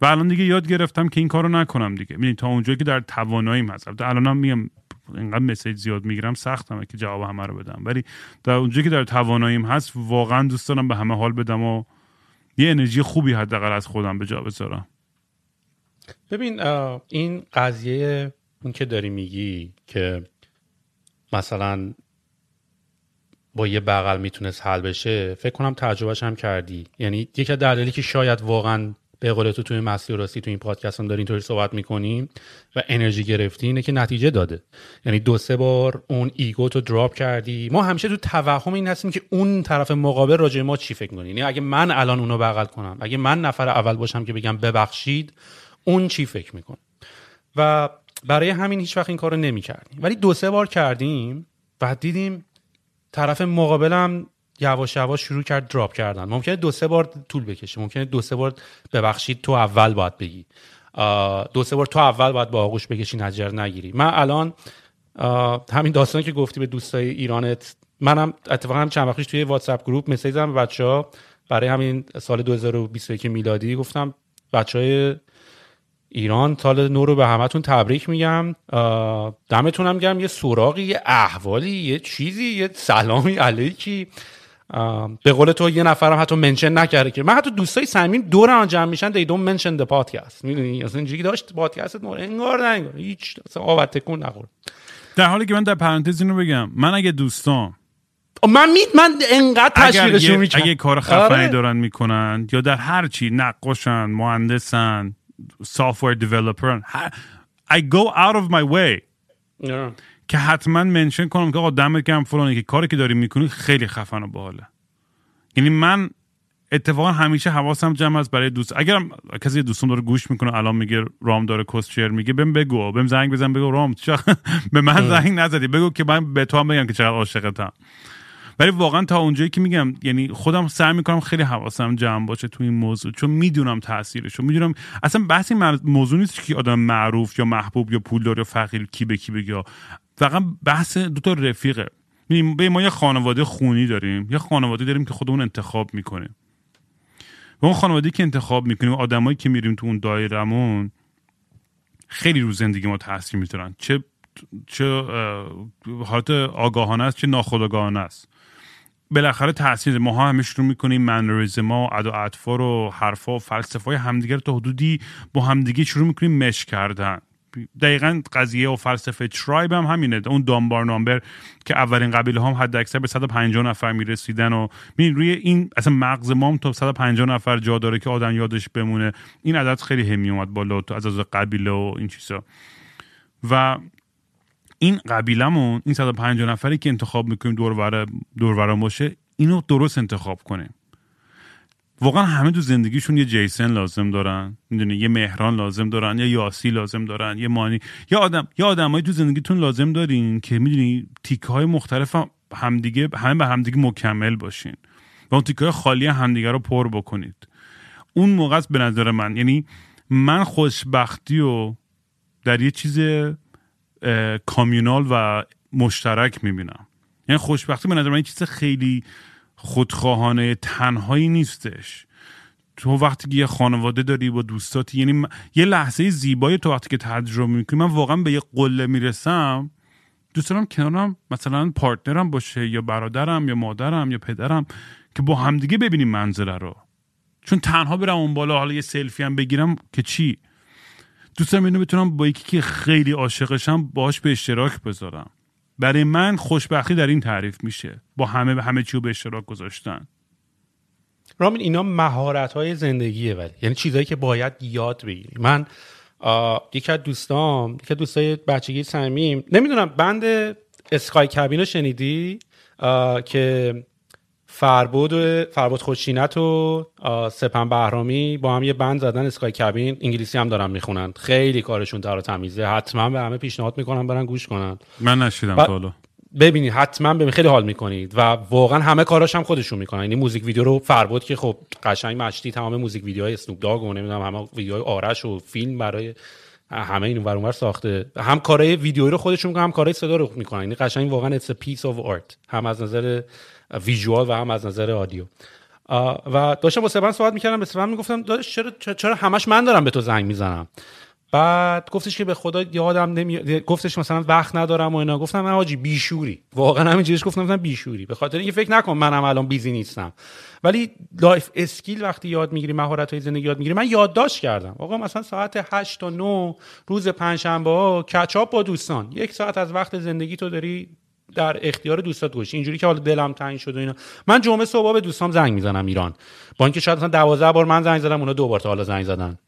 و الان دیگه یاد گرفتم که این کارو نکنم دیگه. می‌دونی تا اونجایی که در تواناییم هست. الان هم میگم اینقدر مسیج زیاد می‌گیرم سختمه که جواب همه رو بدم. ولی در اونجایی که در تواناییم هست واقعا دوست دارم به همه حال بدم و یه انرژی خوبی حداقل از خودم به جا بذارم. ببین این قضیه اون که داری میگی که مثلا با یه بغل می‌تونست حل بشه فکر کنم تجربهش هم کردی. یعنی یکی از دلایلی که شاید واقعا به قول تو توی مسیر راستی تو این پادکست هم داریم اینطوری صحبت می‌کنیم و انرژی گرفتی اینه که نتیجه داده. یعنی دو سه بار اون ایگو تو دراپ کردی. ما همیشه تو توهم این هستیم که اون طرف مقابل راجع ما چی فکر می‌کنه یعنی اگه من الان اونو بغل کنم اگه من نفر اول باشم که بگم ببخشید اون چی فکر می‌کنه؟ و برای همین هیچ وقت این کارو نمی‌کردیم. ولی دو سه بار کردیم و دیدیم طرف مقابلم یواش یواش شروع کرد دراپ کردن. ممکنه دو سه بار طول بکشه. ممکنه دو سه بار ببخشید تو اول باید بگی. دو سه بار تو اول باید با آغوش بکشی نجر نگیری. من الان همین داستانی که گفتی به دوستای ایرانت منم اتفاقا چند وقتش توی واتساپ گروپ مسیج زدم بچه برای همین سال 2021 میلادی گفتم بچه های ایران سال نو رو به همتون تبریک میگم. دمتونم گم یه سراغی یه احوالی یه چیزی یه سلامی علیکی. به قول تو یه نفرم حتی منشن نکرده که من حتی دوستای صمیم دور آن جمع میشن دی دون منشن د پادکست می‌دونی؟ اصلا اینجوری داشت پادکست نور انگار نه انگار. هیچ اصلا آب تکون نخورد. در حالی که من در پرانتز اینو بگم من اگه دوستان من میت من انقدر تشویقشون می‌کنم اگه کار خفنی آره. دارن می‌کنن یا در هر چی نقاشن مهندسن software developer I go out of my way. که حتما منشن کنم که آقا دمت گرم فلانی که کاری که داری می‌کنی خیلی خفن و باحاله. یعنی من اتفاقا همیشه حواسم جمع است برای دوست. اگر کسی دوستم داره گوش می‌کنه الان میگه رام داره کوستشر میگه بهم بگو بهم زنگ بزن بگو رام به من زنگ نزدی بگو که من به تو هم بگم که چقدر عاشقتم. ولی واقعا تا اونجایی که میگم یعنی خودم سعی می‌کنم خیلی حواسم جمع باشه تو این موضوع چون می‌دونم تاثیرش رو می‌دونم اصلا بحث موضوع نیست که آدم معروف یا محبوب یا پولدار یا فقیر کی به کی بگه فقط بحث دو تا رفیقه. به ما یه خانواده خونی داریم یه خانواده داریم که خودمون انتخاب می‌کنیم. و اون خانواده که انتخاب می‌کنیم آدمایی که میریم تو اون دایرمون خیلی رو زندگی ما تاثیر می‌ذارن. چه چه حالت آگاهانه است چه ناخودآگاهانه است. بالاخره تاثیر ماها همه شروع می‌کنیم منریزم ها ادا اطفار و حرفا و فلسفه های همدیگر تا حدودی با همدیگه شروع می‌کنیم مش کردن. دقیقا قضیه و فلسفه ترایب هم همینه. اون دامبار نامبر که اولین قبیله هم حد اکثر به 150 نفر می‌رسیدن و می روی این اصلا مغز ما هم تا 150 نفر جا داره که آدم یادش بمونه. این عدد خیلی همی اومد بالا تو از از قبیله و این چیزا. و این قبیلمون این 150 نفری که انتخاب می‌کنیم دور دور باشه اینو درست انتخاب کنیم واقعا همه تو زندگیشون یه جیسن لازم دارن. می‌دونی یه مهران لازم دارن یا یاسی لازم دارن یه مانی یا آدم یا آدمایی تو زندگیتون لازم دارین که می‌دونی تیک های مختلف همدیگه همه به همدیگه مکمل باشین. و اون تیک های خالی همدیگه رو پر بکنید. اون موقع است به نظر من. یعنی من خوشبختی و در یه چیز کامیونال و مشترک می‌بینم. یعنی خوشبختی به نظر من یه چیز خیلی خودخواهانه تنهایی نیستش. تو وقتی که یه خانواده داری با دوستاتی یعنی یه لحظه زیبایی تو وقتی که تجربه می‌کنی من واقعا به یه قله می‌رسم دوست دارم کنارم مثلا پارتنرم باشه یا برادرم یا مادرم یا پدرم که با همدیگه ببینیم منظره رو. چون تنها برم اون بالا حالا یه سلفی هم بگیرم که چی؟ دوست دارم اینو بتونم با یکی که خیلی عاشقشم باهاش به اشتراک بذارم. برای من خوشبختی در این تعریف میشه. با همه به همه چی رو به اشتراک گذاشتن. رامین اینا مهارت های زندگیه ولی. یعنی چیزهایی که باید یاد بگیری. من یکی از دوستام یکی از دوستای بچگی صمیم نمی‌دونم بند اسکای کابین رو شنیدی؟ که فربود و فربود خوشینت و سپن بهرامی با هم یه بند زدن اسکای کابین انگلیسی هم دارن می‌خونن. خیلی کارشون تر تمیزه. حتما به همه پیشنهاد می‌کنم برن گوش کنن. من نشیدم تا حالا. ببینید حتما به خیلی حال می‌کنید و واقعا همه کاراش هم خودشون می‌کنن. یعنی موزیک ویدیو رو فربود که خب قشنگ مشتی تمام موزیک ویدیوهای اسنوپ داگ و نمی‌دونم همه ویدیوهای آرش و فیلم برای همه این اونور ساخته. هم کارهای ویدیویی رو خودشون می‌کنن هم کارهای صدا رو می‌کنن. یعنی قشنگ واقعا it's a piece of art. هم از نظر ویژوال و هم از نظر آدیو. و داشتم با سبن صحبت می‌کردم به سبن می‌گفتم داداش چرا چرا همش من دارم به تو زنگ می‌زنم؟ بعد گفتش که به خدا یادم نمیاد گفتش مثلا وقت ندارم و اینا. گفتم من حاجی بیشعوری. واقعا همینجوریش گفتم مثلا بیشعوری. به خاطر اینکه فکر نکن منم الان busy نیستم. ولی life skill وقتی یاد می‌گیری مهارت های زندگی یاد می‌گیری من یادداشت کردم. آقا مثلا ساعت 8 تا 9 روز پنجشنبه ها catch up با دوستان. یک ساعت از وقت زندگی تو داری در اختیار دوستات گوشی اینجوری که حالا دلم تنگ شد و اینا. من جمعه صبح به دوستام زنگ می‌زنم ایران. با اینکه شاید مثلا 12 بار من زنگ زدم اونا دو بار تا حالا زنگ زدن.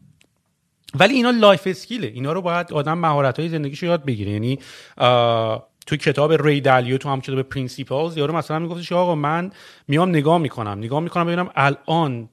ولی اینا life skill ه اینا رو باید آدم مهارت های زندگیشو یاد بگیره. یعنی تو کتاب ری دالیو تو هم کتاب Principles یارو مثلا میگفتش آقا من میام نگاه می‌کنم. نگاه می‌کنم ببینم الان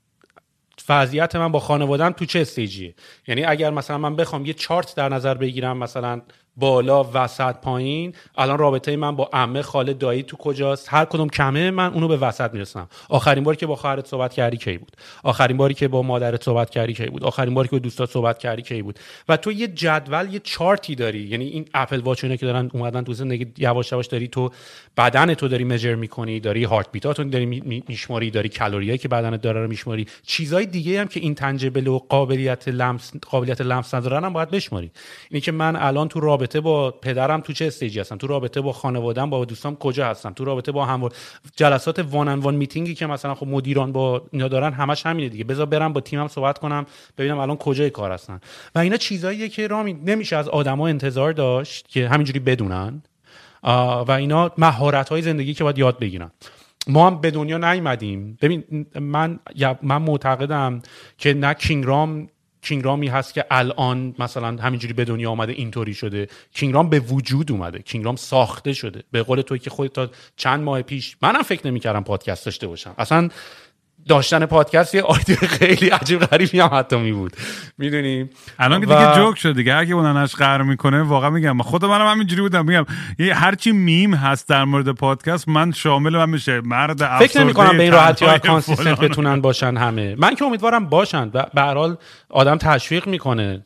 وضعیت من با خانوادم تو چه stage یه یعنی اگر مثلا من بخوام یه چارت در نظر بگیرم مثلا بالا وسط پایین. الان رابطه من با عمه خاله دایی تو کجاست؟ هر کدوم کمه من اونو به وسط می‌رسم آخرین باری که با خواهرت صحبت کردی کی بود؟ آخرین باری که با مادرت صحبت کردی کی بود؟ آخرین باری که با دوستات صحبت کردی کی بود؟ و تو یه جدول یه چارتی داری. یعنی این Apple Watch که دارن اومدن تو زندگی یواش یواش داری تو بدن تو داری measure می‌کنی داری heartbeat اتو داری میشماری داری کالری‌هایی که بدنت داره رو میشماری. چیزای دیگه هم که این tangible و قابلیت لمس قابلیت لمس ندارن هم باید بشماری. اینی که من الان تو رابطه رابطه با پدرم تو چه stage ی هستم تو رابطه با خانوادم با دوستام کجا هستم تو رابطه با هم جلسات وان ان وان میتینگی که مثلا خب مدیران با اینا دارن همش همینه دیگه. بذار برم با تیمم صحبت کنم ببینم الان کجای کار هستن. و اینا چیزاییه که رامی نمیشه از آدما انتظار داشت که همینجوری بدونن. و اینا مهارت های زندگی که باید یاد بگیرن. ما هم به دنیا نیومدیم. ببین من من معتقدم که نه کینگرام کینگرامی هست که الان مثلا همینجوری به دنیا آمده اینطوری شده. کینگرام به وجود اومده. کینگرام ساخته شده. به قول توی که خودت تا چند ماه پیش منم فکر نمی‌کردم پادکست داشته باشم. اصلا داشتن پادکست یه آیدی خیلی عجیب غریبی هم حتی می بود. می‌دونی؟ الان که دیگه جوک شد دیگه. کی اوننش قرار می‌کنه واقعا میگم. خود منم همینجوری بودم. میگم. هر چی میم هست در مورد پادکست من شامل من میشه. مرد فکر نمی کنم به این راحتی ها کانسیستنت بتونن باشن همه. من که امیدوارم باشن. و به هر حال آدم تشویق می‌کنه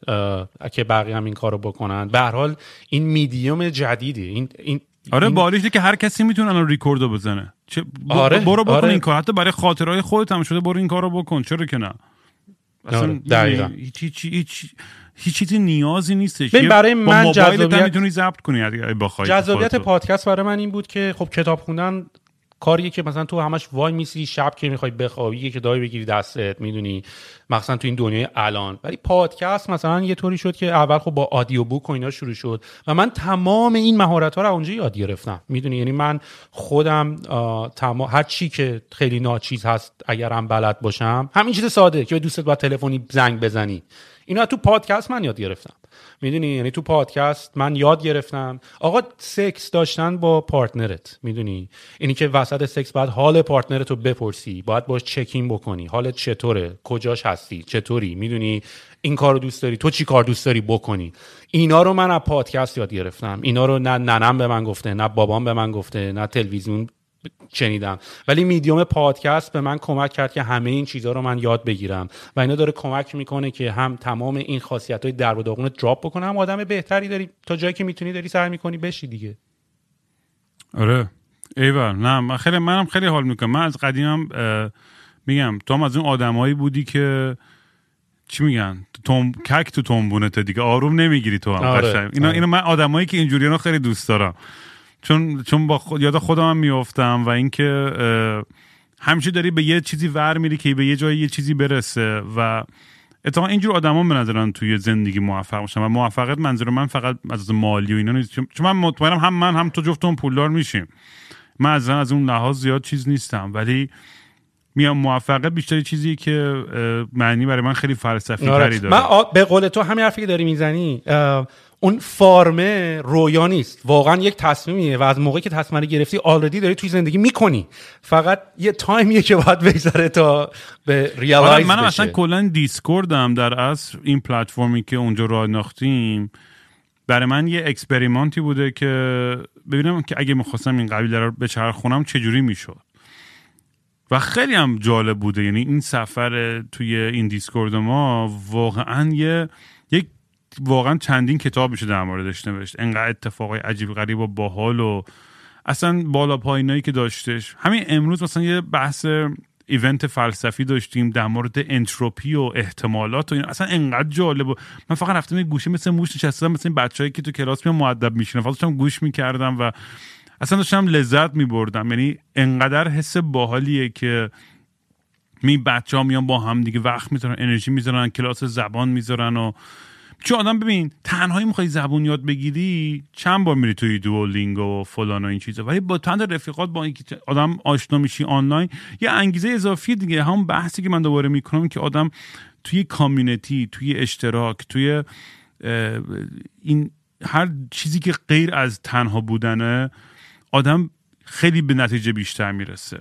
که بقیه هم این کارو بکنن. به هر حال این میدیوم جدیدی. این این آره بالیشه که هر کسی می‌تونه الان ریکوردو بزنه. چه آره برو بکن آره. این کار حتی برای خاطرهای خودت هم شده برو این کارو بکن. چرا که نه؟ اصلا آره. دقیقا. هیچ هیچ هیچ هیچ چیزی نیازی نیستش. برای من جذابیت می‌تونی ضبط کنی اگه بخوای جذابیت پادکست برای من این بود که خب کتاب خوندن کاریه که مثلا تو همش وای میسی شب که می‌خوای بخوابی که دای بگیری دستت می‌دونی. مثلا تو این دنیای الان. ولی پادکست مثلا یه طوری شد که اول خب با آدیو بوک و اینا شروع شد و من تمام این مهارت ها رو اونجا یاد گرفتم. می‌دونی؟ یعنی من خودم تمام هر چی که خیلی ناچیز هست اگرم بلد باشم همین چیز ساده که به دوستت با تلفنی زنگ بزنی. اینا تو پادکست من یاد گرفتم. می‌دونی؟ یعنی تو پادکست من یاد گرفتم. آقا سکس داشتن با partner ت می‌دونی؟ اینی که وسط سکس بعد حال partner ت رو بپرسی باید باش check in بکنی. حالت چطوره؟ کجاش هستی؟ چطوری؟ می‌دونی؟ این کار رو دوست داری؟ تو چی کار دوست داری بکنی؟ اینا رو من از پادکست یاد گرفتم. اینا رو نه ننم به من گفته نه بابام به من گفته نه تلویزیون شنیدم ولی میدیوم پادکست به من کمک کرد که همه این چیزها رو من یاد بگیرم. و اینا داره کمک می‌کنه که هم تمام این خاصیت های در و داغون دراپ بکنم. هم آدم بهتری داری. تا جایی که می‌تونی داری سعی می‌کنی بشی دیگه. آره. ایول. نه من خیلی منم خیلی حال می‌کنم. من از قدیمم میگم تو هم از اون آدمایی بودی که چی میگن؟ توم کک تو تنبونت دیگه. آروم نمی‌گیری تو هم. آره. اینا آره. اینا من آدمایی که اینجوری رو خیلی دوست دارم. چون چون با خود یاد خودم هم میافتم و اینکه همیشه داری به یه چیزی ور میری که به یه جایی یه چیزی برسه و اتفاقا اینجور آدما به نظرم توی زندگی موفق باشن و موفقیت منظور من فقط از مالی و اینا نیست. چون من مطمئنم هم من هم تو جفتمون پولدار میشیم. من از از اون لحاظ زیاد چیز نیستم. ولی میام موفقیت بیشتر چیزی که معنی برای من خیلی فلسفی آره. تری داره. من آ- به قول تو همین حرفی که داری می‌زنی اون farm ه رویا نیست. واقعا یک تصمیمیه و از موقعی که تصمیم رو گرفتی already داری توی زندگی می‌کنی. فقط یه time یه که باید بگذره تا به آره realize منم بشه. اصلا کلا دیسکوردم در اصل این پلتفرمی که اونجا راه انداختیم. برای من یه experiment ی بوده که ببینم که اگه می‌خواستم این قبیله رو بچرخونم چجوری می‌شد. و خیلی هم جالب بوده. یعنی این سفر توی این دیسکورد ما واقعا یه واقعا چندین کتاب میشه در موردش نوشت. انقدر اتفاقای عجیب غریب و باحال و اصلا بالا پایینایی که داشتش. همین امروز مثلا یه بحث ایونت فلسفی داشتیم در مورد انتروپی و احتمالات و این اصلا انقدر جالب و من فقط رفتم یه گوشه مثل موش نشستم مثل این بچه‌ای که تو کلاس میان مؤدب میشینن. فقط داشتم گوش می‌کردم و اصلا داشتم لذت میبردم. یعنی انقدر حس باحالیه که می بچه ها میان با هم دیگه وقت می‌ذارن انرژی می‌ذارن کلاس زبان می‌ذارن و چون آدم ببین تنهایی می‌خوای زبون یاد بگیری چند بار میری توی Duolingo و فلان و این چیزا. ولی با تند رفیقات با اینکه آدم آشنا میشی آنلاین یه انگیزه اضافی دیگه هم بحثی که من دوباره می‌کنم که آدم توی community توی اشتراک توی این هر چیزی که غیر از تنها بودنه آدم خیلی به نتیجه بیشتر می‌رسه.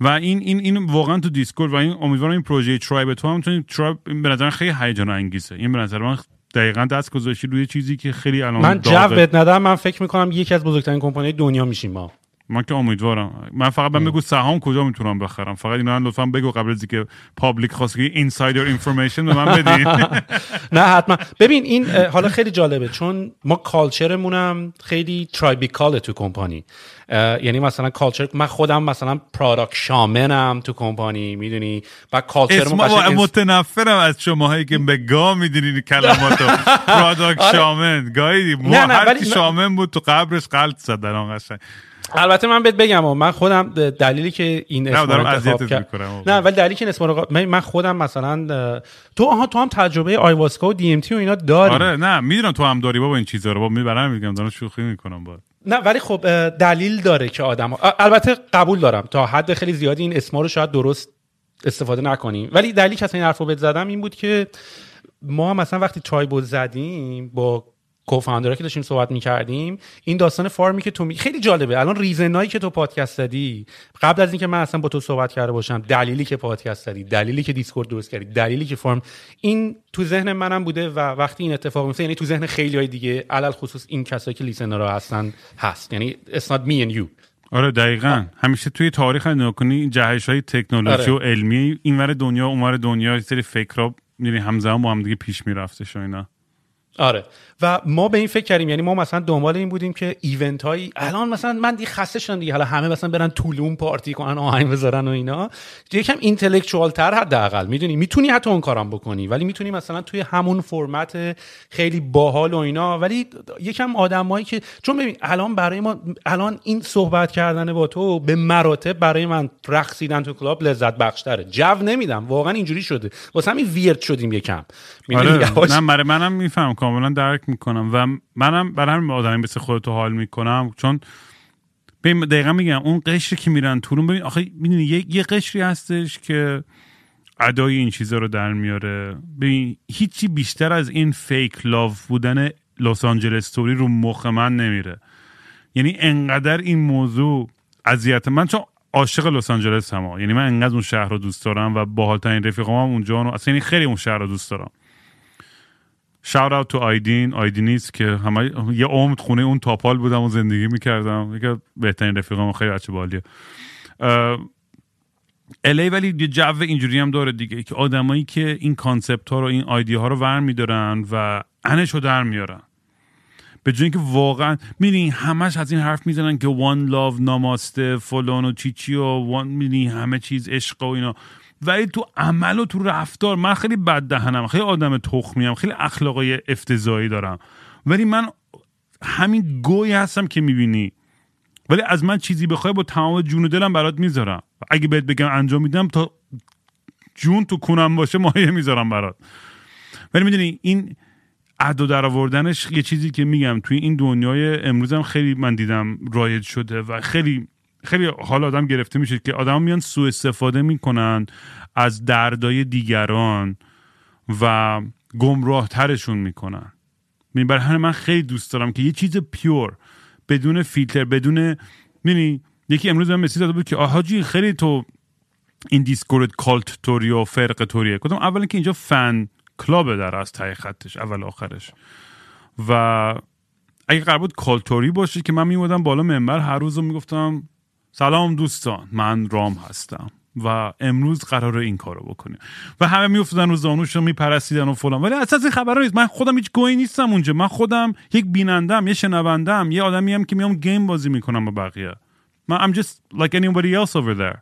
و این این این واقعا تو Discord و این امیدوارم این پروژه Tribe تو هم چون Tribe این به نظر خیلی هیجان انگیزه. این به نظر من دقیقا دست گذاشتی روی چیزی که خیلی الان من جو. بهت ندم من فکر می‌کنم یکی از بزرگترین کمپانی دنیا میشیم ما. من که امیدوارم. من فقط من بگو سهام کجا می‌تونم بخرم. فقط اینا لطفا بگو قبل از اینکه public خواست که insider information به من بدین. نه حتما. ببین این حالا خیلی جالبه. چون ما culture مونم خیلی tribal ه تو کمپانی. یعنی مثلا culture من خودم مثلا product shaman م تو کمپانی می‌دونی؟ و انس- متنفرم از شماهایی که به گاه می‌دونین کلماتو. پرادکت آره. شامن. گاهی ما هر شامن بود تو قبرش قلط زد در آن قشنگ. البته من بهت بگم من خودم دلیلی که این اسم رو انتخاب اذیتت کرد می‌کنم. نه ولی دلیلی که اسم رو من خودم مثلا تو آها تو هم تجربه آیواسکا و دی ام تی و اینا داری. آره نه می‌دونم تو هم داری بابا این چیزا رو. بابا می‌برم میگم دارم شوخی می‌کنم با. نه ولی خب دلیل داره که آدم ها... البته قبول دارم. تا حد خیلی زیادی این اسما رو شاید درست استفاده نکنیم. ولی دلیلی که اصلا این حرف رو بهت زدم این بود که ما هم مثلا وقتی Tribal زدیم با co-founder ها که داشتیم صحبت می‌کردیم این داستان فارمی که تو می... خیلی جالبه. الان reason ایی که تو پادکست زدی قبل از اینکه من اصلا با تو صحبت کرده باشم دلیلی که پادکست زدی دلیلی که Discord درست کردی دلیلی که فارم این تو ذهن منم بوده و وقتی این اتفاق میفته یعنی تو ذهن خیلی های دیگه علل خصوص این کسایی که listener ها هستن هست. یعنی it's not me and you. آره دقیقا. همیشه توی تاریخ نگاه کنی جهش های تکنولوژی آره. و علمی اینور دنیا اونور دنیا سری فکرها میری همزمان با هم دیگه پیش میرفتش و اینا. آره. و ما به این فکر کردیم یعنی ما مثلا دنبال این بودیم که ایونت هایی الان مثلا من دیگه خسته شدم دیگه. حالا همه مثلا برن طولون پارتی کنن آهنگ بذارن و اینا. یکم اینتלקچوال تر حداقل. می‌دونی؟ می‌تونی حتی اون کارم بکنی ولی می‌تونی مثلا توی همون فرمت خیلی باحال و اینا. ولی یکم آدمایی که چون ببین الان برای ما الان این صحبت کردن با تو به مراتب برای من رقصیدن تو کلاب لذت بخشتره. جو نمیدم. واقعا اینجوری شده. واسه همین ویرد شدیم یکم. می‌دونی؟ آره. نه برای منم میفهم کاملا درک می‌کنم و منم برای همین آدمی مثل خودتو حال می‌کنم چون ببین دقیقا میگم اون قشری که میرن تورون ببین آخه می‌دونی یه, قشری هستش که ادای این چیزا رو در میاره. ببین هیچی بیشتر از این فیک لاو بودن لس آنجلس استوری رو مخ من نمیره. یعنی انقدر این موضوع اذیت من چون عاشق لس آنجلس هم یعنی من انقدر اون شهر رو دوست دارم و باحالترین رفیقام هم اونجا اصلا یعنی خیلی اون شهر رو دوست دارم. shout out to آیدین آیدینیست که همه یه عمر خونه اون تاپال بودم و زندگی می‌کردم. یکی بهترین رفیقام خیلی بچه باحالیه الی ولی یه جو اینجوری هم داره دیگه که آدمایی که این concept ها رو این ایده ها رو ور میدارن و انش رو در میارن. به جای اینکه واقعا می‌دونی همش از این حرف می‌زنن که وان لاو ناماسته فلان و چیچی و وان می‌دونی همه چیز عشق و اینا. ولی تو عمل و تو رفتار من خیلی بد دهنم خیلی آدم تخمیم خیلی اخلاقای افتضاحی دارم. ولی من همین گوی هستم که می‌بینی. ولی از من چیزی بخوای با تمام جون و دلم برات می‌ذارم. اگه بهت بگم انجام میدم تا جون تو کنم باشه مایه می‌ذارم برات. ولی می‌دونی این ادا در آوردنش یه چیزی که میگم. توی این دنیای امروزم خیلی من دیدم رایج شده و خیلی خیلی حال آدم گرفته میشه که آدم میان سوء استفاده می‌کنن از دردای دیگران و گمراه ترشون می‌کنن. می‌دونی، برای همین من خیلی دوست دارم که یه چیز پیور بدون فیلتر بدون می‌دونی یکی امروز من مسیج داده بود که آهاجی خیلی تو این Discord cult طوری و فرقه طوریه. گفتم اولا که اینجا fan club ه در از ته خطش اول آخرش. و اگه قرار بود cult طوری باشه که من میومدم بالا منبر هر روز رو می‌گفتم سلام دوستان من رام هستم و امروز قرار این کارو بکنیم. و همه میافتادن رو زانوشون میپرستیدن و فلان. ولی اصلا از این خبرها نیست. من خودم هیچ گهی نیستم اونجا. من خودم یک بینندم یه شنوندم یه آدمی هم که میام game بازی می‌کنم با بقیه. من I'm just like anybody else over there.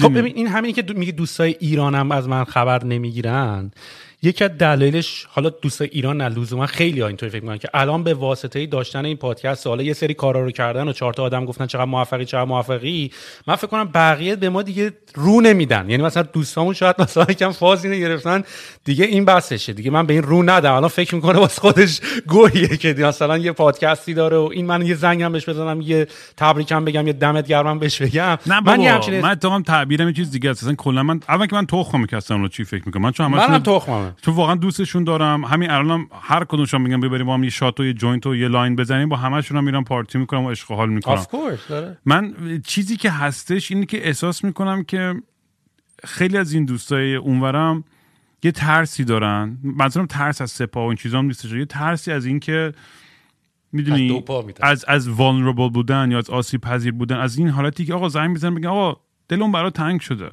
خب ببین این همینی که دو- میگه دوستای ایرانم از من خبر نمی‌گیرن. یکی از دلایلش حالا دوستای ایران نه لزوما خیلی ها اینطوری فکر می‌کنن که الان به واسطه داشتن این پادکست حالا یه سری کارا رو کردن و چهار تا آدم گفتن چقدر موفقی چقدر موفقی. من فکر کنم بقیه به ما دیگه رو نمیدن. یعنی مثلا دوستامون شاید مثلا یکم فاز اینو گرفتن. دیگه این بسشه دیگه من به این رو ندم. الان فکر می‌کنه واسه خودش گوهیه که مثلا یه پادکستی داره و این من یه زنگم بهش بزنم یه تبریکم بگم یه دمت گرمم بهش بگم. نه من بابا یه من, همچین من اتفاقا تعبیرم یه چیز دیگه است. اصلا کلا من اول که من تخمم که اصلا رو چی فکر می‌کنم؟ من چون همشون منم تخممه. چون واقعا دوستشون دارم. همین الانم هر کدومشون میگم ببریم با هم یه shot و یه joint و یه line بزنیم. با همشون هم میرم پارتی می‌کنم و عشق و حال می‌کنم. من چیزی که هستش اینه که احساس می‌کنم که خیلی از این دوستای اونورم یه ترسی دارن. منظورم ترس از سپاه و این چیزا هم نیستش. یه ترسی از این که می‌دونی. از از vulnerable بودن یا از آسیب پذیر بودن. از این حالتی که آقا زنگ می‌زنن بگن آقا دلم برات تنگ شده.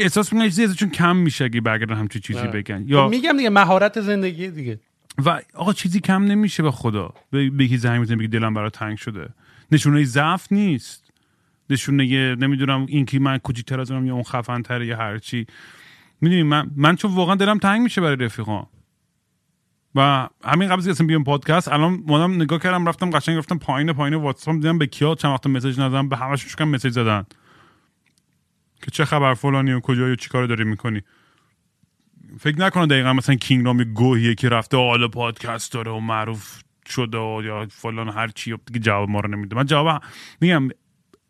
احساس می‌کنم چیزی ازشون کم میشه اگه برگردن همچین چیزی آره. بگن. یا میگم دیگه مهارت زندگی دیگه. و آقا چیزی کم نمیشه به خدا. یکی زنگ می‌زنه بگی دلم برات تنگ شده. نشونه ضعف نیست. نشونه یه نمی‌دونم این که من کوچیک‌تر از اونم یا اون خفن تره یا هر چی. می‌دونی من من چون واقعا دلم تنگ میشه برای رفیقام و همین قبل از اصلا بیام پادکست الان مادام نگاه کردم رفتم قشنگ رفتم پایین پایین واتساپ دیدم به کیا چند وقت مسیج ندادم به همشون شکم مسیج زدن. که چه خبر فلانی و کجایی و چیکار داری می‌کنی؟ فکر نکنم دقیقا مثلا کینگرام یه گوهیه که رفته حالا پادکست داره و معروف شده و یا فلان هر چی دیگه جواب ما رو نمیده. من جواب میگم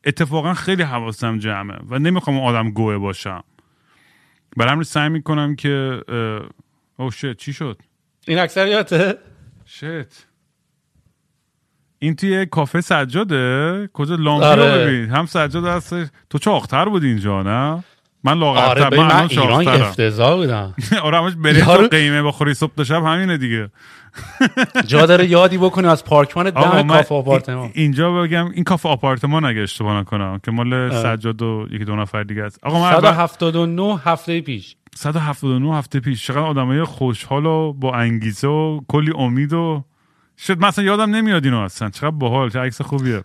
اتفاقا خیلی حواسم جمعه و نمی‌خوام آدم گوه باشم. برای همین سعی می‌کنم که او شت چی شد؟ این اکثریاته؟ شت این توی کافه سجاده؟ کجا؟ لامپی آره. رو ببین هم سجاد هست تو چاقتر بود اینجا نه؟ من لاغرتر آره من من ایران افتضاح بودم. آره همش برنج یارو- قیمه بخوری صبح تا شب همینه دیگه. جا داره یادی بکنی از پارکمان دم من کافه آپارتمان. ای- اینجا بگم این کافه آپارتمان اگه اشتباه نکنم که مال سجاد و یکی دو نفر دیگه است. آقا من اول- 179 هفته پیش. 179 هفته پیش. چقدر آدمای خوشحال و با انگیزه و کلی امید و شد مثلا یادم نمیاد اینو اصلا. چقدر باحال چه عکس خوبیه.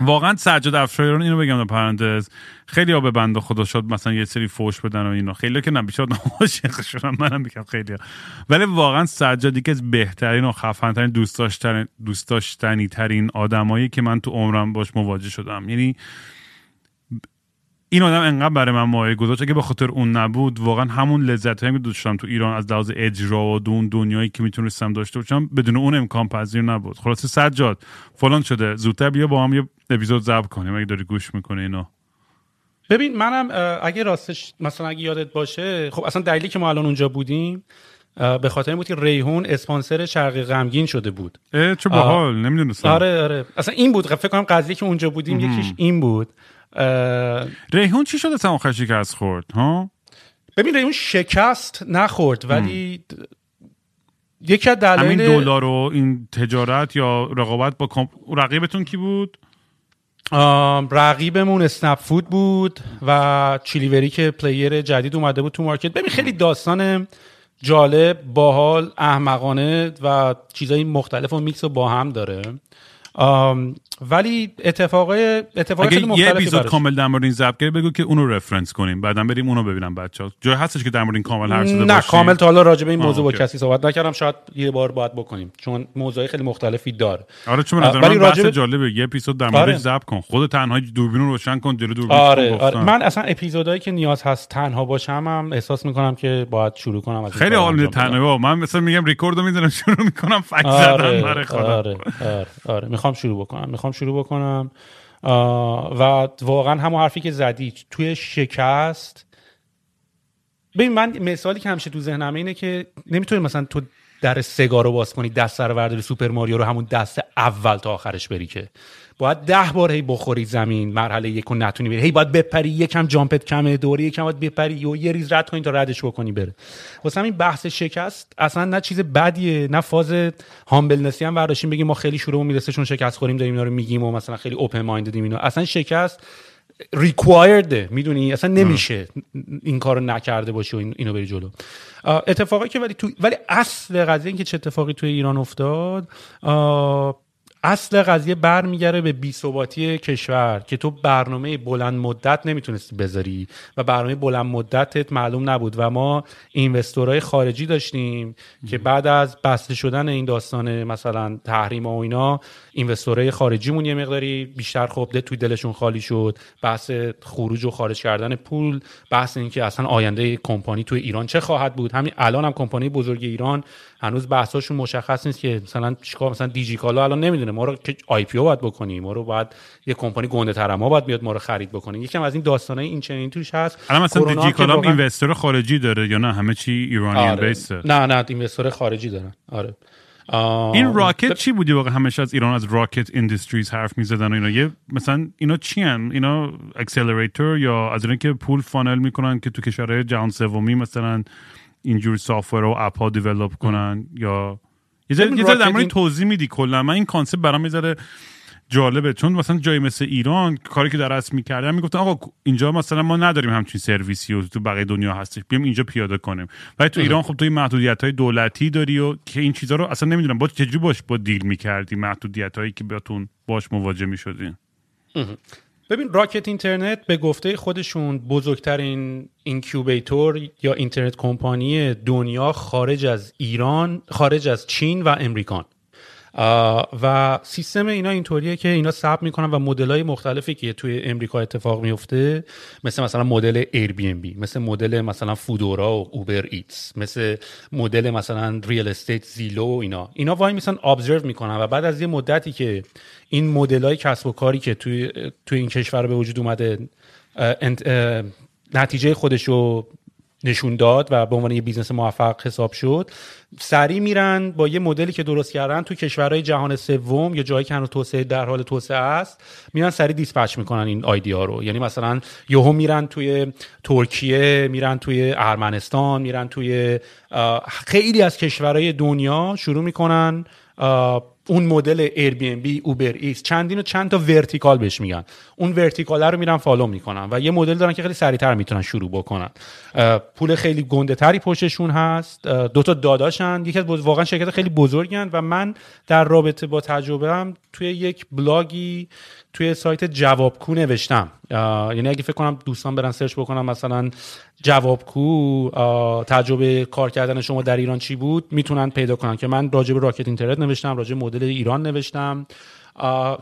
واقعا سجاد افشاریان اینو بگم در پرانتز. خیلی ها به بنده خدا شد مثلا یه سری فوش بدن و اینا. خیلی که نه بیشتر عاشق شدن. منم میگم خیلی ولی واقعا سجاد یکی از بهترین و دوست داشتن دوست داشتنی ترین آدمایی که من تو عمرم باش مواجه شدم. یعنی این آدم انقدر برای من مایه گذاشت اگه به خاطر اون نبود واقعا همون لذت هایی که داشتم تو ایران از لحاظ اجرا و اون دنیایی که می‌تونستم داشته باشم بدون اون امکان پذیر نبود. خلاصه سجاد فلان شده زودتر بیا با هم یه اپیزود ضبط کنیم اگه داری گوش می‌کنه اینا ببین منم اگه راستش مثلا اگه یادت باشه خب اصلا دلیلی که ما الان اونجا بودیم به خاطر این بود که ریحون اسپانسر شرقی غمگین شده بود. چه باحال نمی‌دونستم. آره آره. اصلا این بود فکر کنم قضیه که اونجا بودیم یکیش این بود. ریحون چی شده اصلا آخر شکست خورد ها؟ ببین ریحون شکست نخورد ولی یکی از همین دلایل دلار و این تجارت یا رقابت با comp... رقیبتون کی بود؟ رقیبمون اسنپ فود بود و چیلیوری که player جدید اومده بود تو market. ببین خیلی داستان جالب باحال احمقانه و چیزای مختلف و میکس و با هم داره. ولی اتفاق اگه خیلی یه مختلفی اپیزود. کامل در مورد این کردی بگو که اونو رفرنس کنیم بعدا بریم اونو ببینم بچه‌ها جای هستش که در مورد این کامل حرف زده نه؟ کامل تا حالا راجع به این موضوع با. کسی صحبت نکردم شاید یه بار باید بکنیم چون موضوعی خیلی مختلفی داره آره چون نظر ولی من به- جالبه یه اپیزود در موردش آره. ضبط کن خود تنهایی دوربین رو روشن کن جلو دوربین آره آره. من اصلا اپیزودهایی که نیاز هست تنها باشم هم احساس می‌کنم که باید شروع کنم از خیلی حال میده. تنهایی من مثلا میگم ریکورد رو می‌دونم شروع می‌کنم فک زدن آره خودم آره آره آره می‌خوام شروع بکنم می‌خوام شروع بکنم. و واقعا همون حرفی که زدی توی شکست. ببین من مثالی که همیشه تو ذهنمه اینه که نمی‌تونی مثلا تو در سگار رو باز کنی دست رو برداری سوپر ماریو رو همون دست اول تا آخرش بری که باید ده بار هی بخوری زمین مرحله یک رو نتونی بری. هی باید بپری یکم جامپت کمه دوره یکم باید بپری و یه ریز رد کنی تا ردش بکنی بره. واسه همین بحث شکست اصلا نه چیز بدیه نه فاز هامبلنسی هم برداشتیم بگیم ما خیلی شروع می‌رسه چون شکست خوریم داریم اینا رو میگیم و مثلا خیلی اوپن ماینددیم اینا. اصلا شکست ریکوایرده می‌دونی؟ اصلا نمیشه این کارو نکرده باشی و این- اینو بری جلو. اتفاقی که ولی تو ولی اصل قضیه این که چه اتفاقی توی ایران افتاد اصل قضیه برمیگره به بیثباتی کشور که تو برنامه بلند مدت نمی‌تونستی بذاری و برنامه بلند مدتت معلوم نبود و ما اینوستورهای خارجی داشتیم که بعد از بسته شدن این داستان مثلا تحریم و اینا اینوستورهای خارجیمون یه مقداری بیشتر خب ده توی دلشون خالی شد بحث خروج و خارج کردن پول بحث اینکه اصلا آینده کمپانی توی ایران چه خواهد بود؟ همین الان هم کمپانی بزرگ ایران هنوز بحثاشون مشخص نیست که مثلا چیکار مثلا دیجیکالا الان نمی‌دونه ما رو که IPO باید بکنیم ما رو باید یه کمپانی گنده تر ما باید بیاد ما رو خرید بکنه یکم از این داستانای این چنین توش هست. الان مثلا دیجیکالا واقعا- investor خارجی داره یا نه؟ همه چی ایرانیان آره. بیسه نه نه investor خارجی دارن. آره. آه، این Rocket چی بودی واقعا؟ همیشه از ایران از Rocket Industries حرف می‌زدن و اینا. یه مثلا اینا چی هن؟ اینا accelerator یا از اینا که پول funnel می‌کنن که تو کشورهای جهان سومی مثلا اینجور software و app ها develop کنن یا یه ذره یه در مورد توضیح میدی کلا. من این concept برام یه جالبه. چون مثلا جایی مثل ایران کاری که در اصل می‌کردن می‌گفتن آقا اینجا مثلا ما نداریم همچین سرویسی و تو بقیه دنیا هستش. بیام اینجا پیاده کنیم. ولی تو ایران خب تو این محدودیت های دولتی داری و که این چیزها رو اصلا نمی‌دونم. با چجوری باش با deal می‌کردی محدودیت هایی که بهتون باش مواجه می‌شدین؟ ببین Rocket Internet به گفته خودشون بزرگترین incubator یا internet company دنیا خارج از ایران خارج از چین و امریکان. و سیستم اینا اینطوریه که اینا ثبت می‌کنن و مدل های مختلفی که توی امریکا اتفاق میفته مثل مثلا مدل Airbnb مثل مدل مثلا Foodora و Uber Eats مثل مدل مثلا real estate Zillow و اینا. اینا وایمیسن observe می‌کنن و بعد از یه مدتی که این مدل های کسب و کاری که توی توی این کشور به وجود اومده نتیجه خودشو نشون داد و به عنوان یه business موفق حساب شد. سریع میرن با یه مدلی که درست کردن تو کشورهای جهان سوم یا جایی که هنوز توسعه در حال توسعه است میرن سریع dispatch می‌کنن این idea رو. یعنی مثلا یهو میرن توی ترکیه میرن توی ارمنستان میرن توی خیلی از کشورهای دنیا شروع می‌کنن اون مدل Airbnb UberX چندین و چند تا vertical بهش میگن. اون vertical رو میرن follow می‌کنن و یه مدل دارن که خیلی سریعتر می‌تونن شروع بکنن. پول خیلی گنده تری پشتشون هست. دو تا داداشن. یکی از واقعا شرکت خیلی بزرگن و من در رابطه با تجربه توی یک بلاگی توی سایت جوابکو نوشتم. یعنی اگه فکر کنم دوستان برن search بکنم مثلا جوابکو تجربه کار کردن شما در ایران چی بود می‌تونن پیدا کنن که من راجع به Rocket Internet نوشتم راجع مدل ایران نوشتم.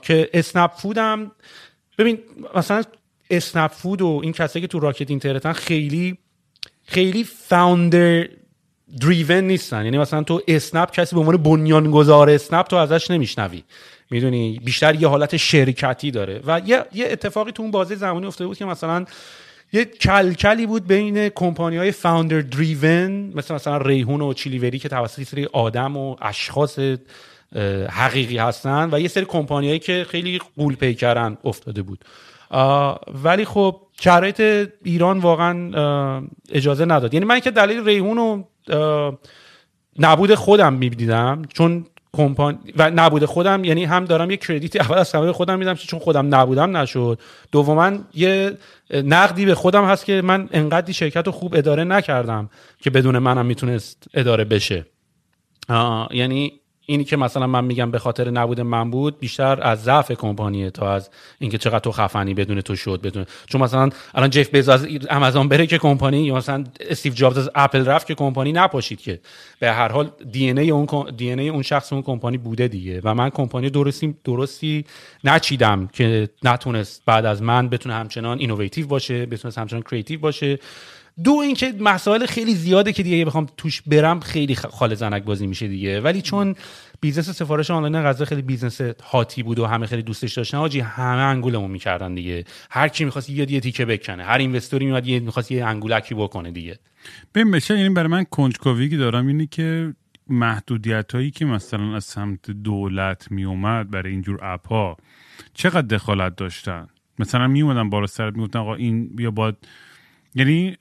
که اسنپ فودم ببین مثلا اسنپ فود و این کسایی که تو راکت اینترنتن خیلی خیلی فاوندر دریون نیستن. یعنی مثلا تو اسنپ کسی به عنوان بنیانگذار اسنپ تو ازش نمیشنوی. می‌دونی؟ بیشتر یه حالت شرکتی داره. و یه, یه اتفاقی تو اون بازه زمانی افتاده بود که مثلا یه کلکلی بود بین کمپانی های فاوندر دریون مثل مثلا ریحون و چیلیوری که توسط سری آدم و اشخاص حقیقی هستن و یه سری کمپانیایی که خیلی قول پیکرن افتاده بود. ولی خب شرایط ایران واقعا اجازه نداد. یعنی من که دلیل ریحون و اه، نبود خودم می‌دیدم چون کمپانی و نبود خودم یعنی هم دارم یه کردیتی اول از همه خودم میدم چون خودم نبودم نشد. دوما یه نقدی به خودم هست که من انقدری شرکت رو خوب اداره نکردم که بدون منم می‌تونست اداره بشه. یعنی اینی که مثلا من میگم به خاطر نبود من بود بیشتر از ضعف کمپانیه تا از اینکه چقدر تو خفنی بدون تو شد بدون چون مثلا الان جف بیزوس از آمازون بره که کمپانی یا مثلا استیو جابز از اپل رفت که کمپانی نپاشید که. به هر حال دی ای اون دی ای اون شخص اون کمپانی بوده دیگه. و من کمپانی درستی درستی نچیدم که نتونست بعد از من بتونه همچنان innovative باشه بتونه همچنان creative باشه. دو اینکه مسائل خیلی زیاده که دیگه بخوام توش برم خیلی خاله زنک بازی میشه دیگه. ولی چون business سفارش آنلاین غذا خیلی business hot ی بود و همه خیلی دوستش داشتن حاجی همه انگولمون می‌کردن دیگه. هر کی می‌خواست یه یه تیکه بکنه هر investor ی میاد یه می‌خواست یه انگولکی بکنه دیگه. ببین بشه یعنی برای من کنجکاوی دارم اینه که محدودیت هایی که مثلا از سمت دولت میومد برای اینجور اپ ها چقدر دخالت داشتن؟ مثلا میومدن بالا سرت می‌گفتن آقا این بیا باید یعنی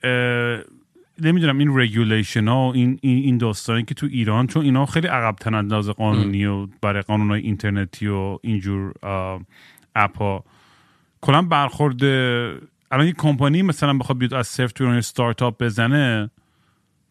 نمی‌دونم این regulation ها و این این داستانی که تو ایران چون اینا خیلی عقب‌ان از قانونی و برای قانون های اینترنتی و اینجور اپ ها کلا برخورد الان یک کمپانی مثلا بخواد بیاد از صفر تو استارتاپ بزنه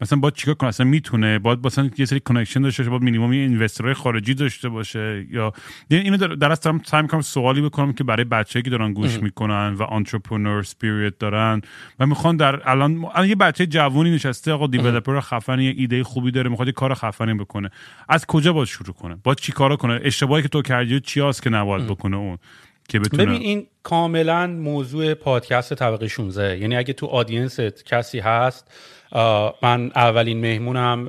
مثلا باید چیکار کنه اصلا می‌تونه؟ باید مثلا یه سری connection داشته باشه باید مینیمم investor های خارجی داشته باشه یا یعنی اینو در, دارم سعی می‌کنم سوالی بکنم که برای بچه‌ای که دارن گوش می‌کنن و entrepreneur spirit دارن و می‌خوان در الان الان یه بچه جوونی نشسته آقا developer خفن یه ایده خوبی داره می‌خواد یه کار خفنی بکنه. از کجا باید شروع کنه؟ باید چیکارا کنه؟ اشتباهی که تو کردی چی که نباید بکنه اون که بتونه ببین این کاملا موضوع پادکست طبقه 16 یعنی اگه تو audience ت کسی هست من اولین مهمونم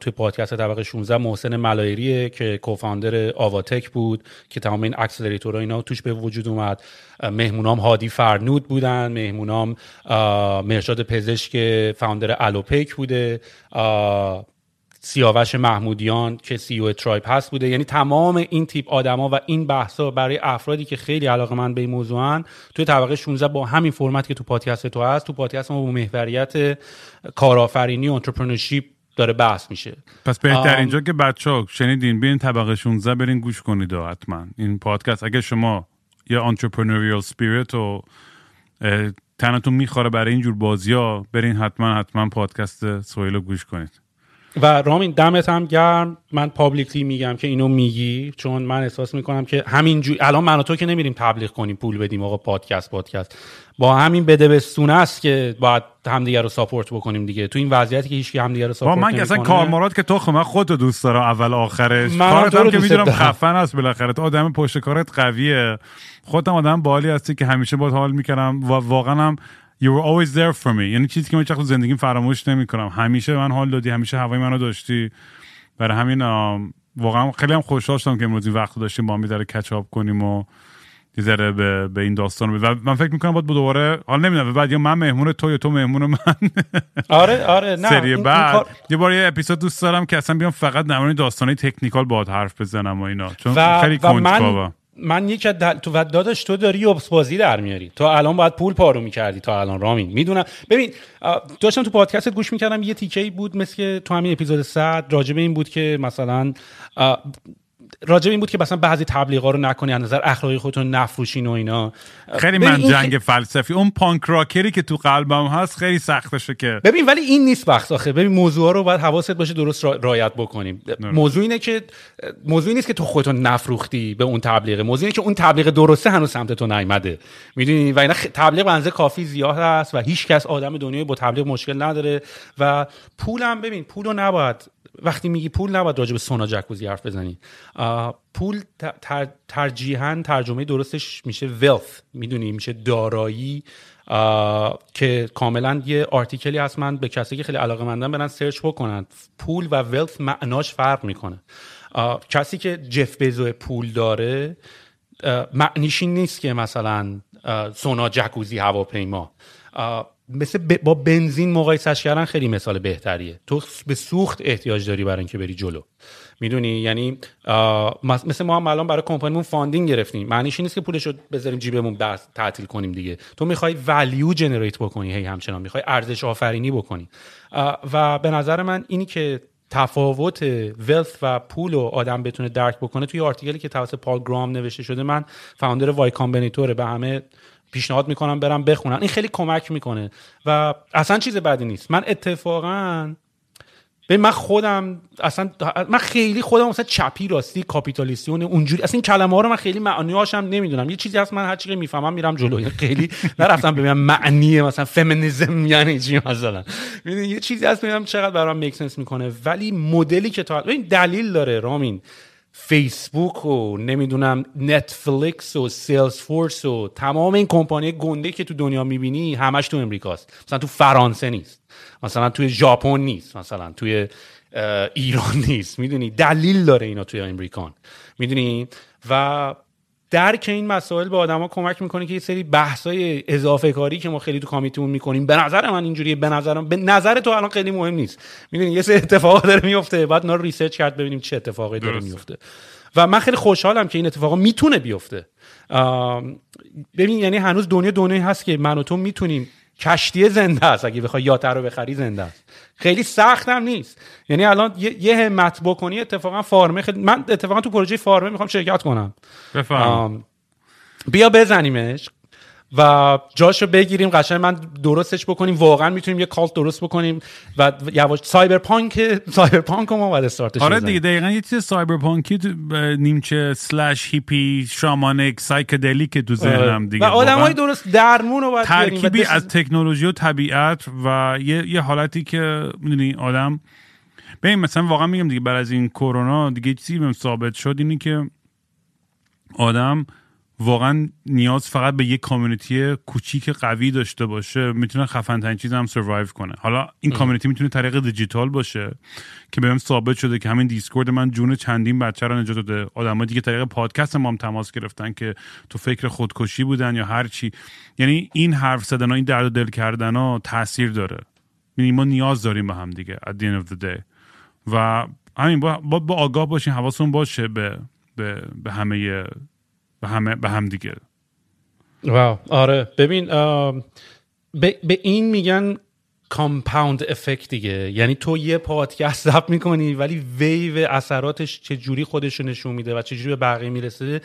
توی پادکست طبقه 16 محسن ملایریه که co-founder آواتک بود که تمام این accelerator ها اینا توش به وجود اومد. مهمونام هادی فرنود بودن مهمونام مهرشاد پزشک founder الوپیک بوده. سیاوش محمودیان که CEO ترایب هست بوده. یعنی تمام این تیپ آدما و این بحثا برای افرادی که خیلی علاقه‌مند به این موضوعن توی طبقه 16 با همین فرمت که تو پادکست تو هست تو پادکست ما با محوریت کارآفرینی و entrepreneurship داره بحث میشه. پس بهتر اینجا که بچه ها شنیدین بیاین طبقه 16 برین گوش کنید حتما. این پادکست اگه شما یه entrepreneurial spirit و تنتون می‌خوره برای اینجور بازی ها برین حتما حتما پادکست سهیل گوش کنید. و رامین دمت هم گرم. من publicly میگم که اینو میگی چون من احساس می‌کنم که همینجوری الان من و تو که نمیریم تبلیغ کنیم پول بدیم آقا پادکست پادکست. با همین بده بستونه است که باید همدیگه رو ساپورت بکنیم دیگه. تو این وضعیتی که هیچ همدیگه رو ساپورت من که اصلا کارمارات که تو خب من خودتو دوست دارم اول آخرش. کارت هم که می‌دونم خفن است بالاخره. تو آدم پشت کارت قویه. خودم آدم بالی هستی که همیشه باید حال می‌کنم و واقعا هم you were always there for me. یعنی چیزی که من چقدر زندگیم فراموش نمی‌کنم. همیشه من حال دادی همیشه هوای منو داشتی. برای همین واقعا خیلی هم خوشحال شدم که امروز این وقت داشتیم با هم داره کچاپ کنیم و یه به, به این داستان و من فکر می‌کنم باید دوباره حالا نمی‌دونم بعد یا من مهمون تو یا تو مهمون من. آره آره نه سری بعد. یه بار یه اپیزود دوست دارم که اصلا بیام فقط در داستانای تکنیکال باهات حرف بزنم و اینا. چون و خیلی کنجکاوم من یک دل... تو و داداش تو داری یوبس بازی در میاری. تو الان باید پول پارو می‌کردی. تا الان رامین. می‌دونم. ببین داشتم تو پادکستت گوش می‌کردم یه تیکه بود مثل تو همین اپیزود 100 راجبه این بود که مثلا راجع این بود که مثلا بعضی تبلیغا رو نکنی از نظر اخلاقی خودتون نفروشین و اینا. خیلی من جنگ فلسفی اون پانک راکری که تو قلبم هست خیلی سختشه که. ببین ولی این نیست بحث آخه. ببین موضوع رو باید حواست باشه درست رایت بکنیم. موضوع اینه که موضوع نیست که تو خودتون نفروختی به اون تبلیغ موضوع اینه که اون تبلیغ درسته هنوز سمت تو نیومده می‌دونی؟ و اینا تبلیغ بنزه کافی زیاد هست و هیچ کس آدم دنیای با تبلیغ مشکل نداره. و پولم ببین پولو نباید وقتی میگی پول نباید راجع به سونا جکوزی حرف بزنی. پول تر، ترجیحاً ترجمه درستش میشه wealth. می‌دونی؟ میشه دارایی که کاملا یه آرتیکلی هست. من به کسی که خیلی علاقه مندن برن سرچ بکنن. پول و wealth معناش فرق می‌کنه. کسی که جف بزو پول داره معنیش این نیست که مثلا سونا جکوزی هواپیما. مثل با بنزین مقایسش کردن خیلی مثال بهتریه. تو به سوخت احتیاج داری برای اینکه بری جلو. می‌دونی؟ یعنی مثل ما هم الان برای کمپانیمون funding گرفتیم. معنیش نیست که پولش رو بذاریم جیبمون دست تعطیل کنیم دیگه. تو می‌خوای value generate بکنی هی همچنان. می‌خوای ارزش آفرینی بکنی. و به نظر من اینی که تفاوت wealth و پول و آدم بتونه درک بکنه توی article ی که توسط پال گرام نوشته شده من فاوندر وای کامبینیتوره. به همه پیشنهاد می‌کنم برم بخونن. این خیلی کمک می‌کنه. و اصلا چیز بدی نیست. من اتفاقا به من خودم اصلا من خیلی خودم مثلا چپی راستی کاپیتالیسیون اونجوری. اصلا این کلمه ها رو من خیلی معنی هاشم نمی‌دونم. یه چیزی هست من هر چیزی می‌فهمم میرم جلو. خیلی نرفتم ببینم معنی مثلا فمینیسم یعنی چی مثلا. یه چیزی هست می‌بینم چقدر برام میک سنس می‌کنه. ولی مدلی که تا این دلیل داره رامین. فیسبوک و نمی‌دونم نتفلیکس و سیلز فورس و تمام این کمپانی گنده که تو دنیا می‌بینی همش تو امریکاست. مثلا تو فرانسه نیست. مثلا توی ژاپن نیست. مثلا توی ایران نیست. می‌دونی؟ دلیل داره اینا توی امریکان. می‌دونی؟ و درک این مسائل به آدما کمک می‌کنه که یه سری بحثای اضافه کاری که ما خیلی تو کامیتیمون می‌کنیم به نظر من اینجوریه به نظرم به نظر تو الان خیلی مهم نیست. می‌دونی یه سری اتفاقا داره میفته بعد اینا رو ریسرچ کرد ببینیم چه اتفاقی داره میفته و من خیلی خوشحالم که این اتفاقا می‌تونه بیفته. ببین یعنی هنوز دنیا دنیایی هست که من و تو می‌تونیم کشتی زنده است. اگه بخوای یات رو بخری زنده است. خیلی سخت هم نیست. یعنی الان یه, یه همت بکنی اتفاقا فارمه خیلی من اتفاقا تو پروژه فارمه می‌خوام شرکت کنم. بفهم بیا بزنیمش. و جاشو بگیریم قشنگ من درستش بکنیم واقعا می‌تونیم یه cult درست بکنیم و یواش cyberpunk cyberpunk ما باید استارتش آره دیگه دقیقا یه چیز cyberpunk ی نیمچه slash هیپی shamanic psychedelic ی که تو ذهنم دیگه. و آدمای درست درمون رو باید ترکیبی از تکنولوژی و طبیعت و یه, یه حالتی که می‌دونی آدم ببین مثلا واقعا میگم دیگه بعد از این کرونا دیگه چیزی ثابت شد اینی که آدم واقعا نیاز فقط به یک کامیونیتی کوچیک قوی داشته باشه می‌تونه خفن ترین چیز هم سروایو کنه. حالا این کامیونیتی می‌تونه طریق دیجیتال باشه که بهم ثابت شده که همین دیسکورد من جون چندین بچه رو نجات داده. آدمای دیگه طریق پادکست ما هم تماس گرفتن که تو فکر خودکشی بودن یا هر چی. یعنی این حرف زدن ها این درد و دل کردن ها تاثیر داره. یعنی ما نیاز داریم به هم دیگه at the end of the day. و همین با, با, آگاه باشین حواسون باشه به به, به همه به همه به هم دیگه واو. آره. ببین به, به این میگن کامپاوند افکت دیگه. یعنی تو یه پادکست ضبط می‌کنی ولی ویو اثراتش چه جوری خودش رو نشون میده و چه جوری به بقیه می‌رسه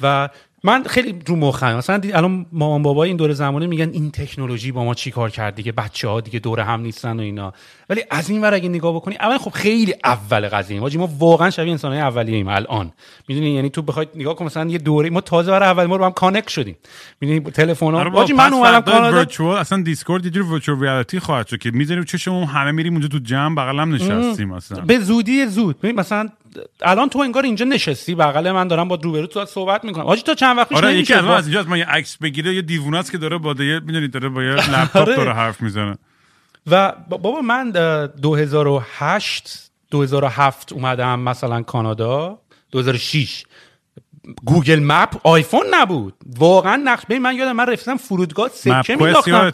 و من خیلی رو مخم. مثلا الان مامان بابا این دور زمانه میگن این تکنولوژی با ما چی کار کرد دیگه؟ بچه ها دیگه دور هم نیستن و اینا. ولی از این ور اگه نگاه بکنی اول خب خیلی اول قضیه. ما ما واقعا شبیه انسان های اولیه ایم الان. می‌دونی؟ یعنی تو بخوای نگاه کن مثلا یه دوره ما تازه برای اول ما رو هم connect شدیم. می‌دونی؟ تلفن ها آره من اومدم کانادا اصلا دیسکورد یه جور virtual reality خواهد شد که می‌ذاریم چشمون همه میریم اونجا تو جمع بغل هم نشستیم مثلا به زودی زود. ببین مثلا الان تو انگار اینجا نشستی بغل من دارم با روبرو تو صحبت می‌کنم. حاجی تو چند وقت آره یکی از اینجا ما یه عکس بگیره یه دیوونه است که داره با یه می‌دونید داره با یه لپتاپ آره. داره حرف می‌زنه. و بابا من 2008 2007 اومدم مثلا کانادا 2006 گوگل مپ آیفون نبود. واقعا نقش ببین من یادم من رفتم فرودگاه سکه مینداختم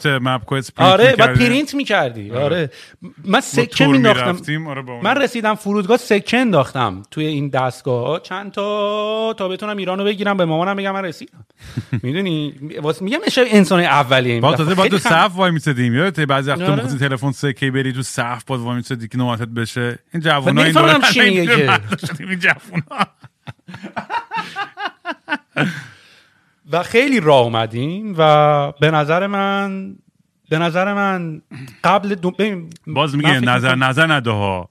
آره و پرینت می‌کردی. آره, آره. من سکه مینداختم. آره من رسیدم فرودگاه سکه انداختم توی این دستگاه. چند تا تا بتونم ایرانو بگیرم به مامانم بگم من رسیدم. می‌دونی؟ واسه میگم میشه انسان اولیه. با تازه با تو صف وای میسدیم یادت بعضی وقتا آره. تلفن سکه بری تو صف باز وای میسدی که نوبتت بشه. این جوونا این دور این جوونا و خیلی راه اومدیم و به نظر من به نظر من قبل دو... باز میگه نظر نظر نده ها.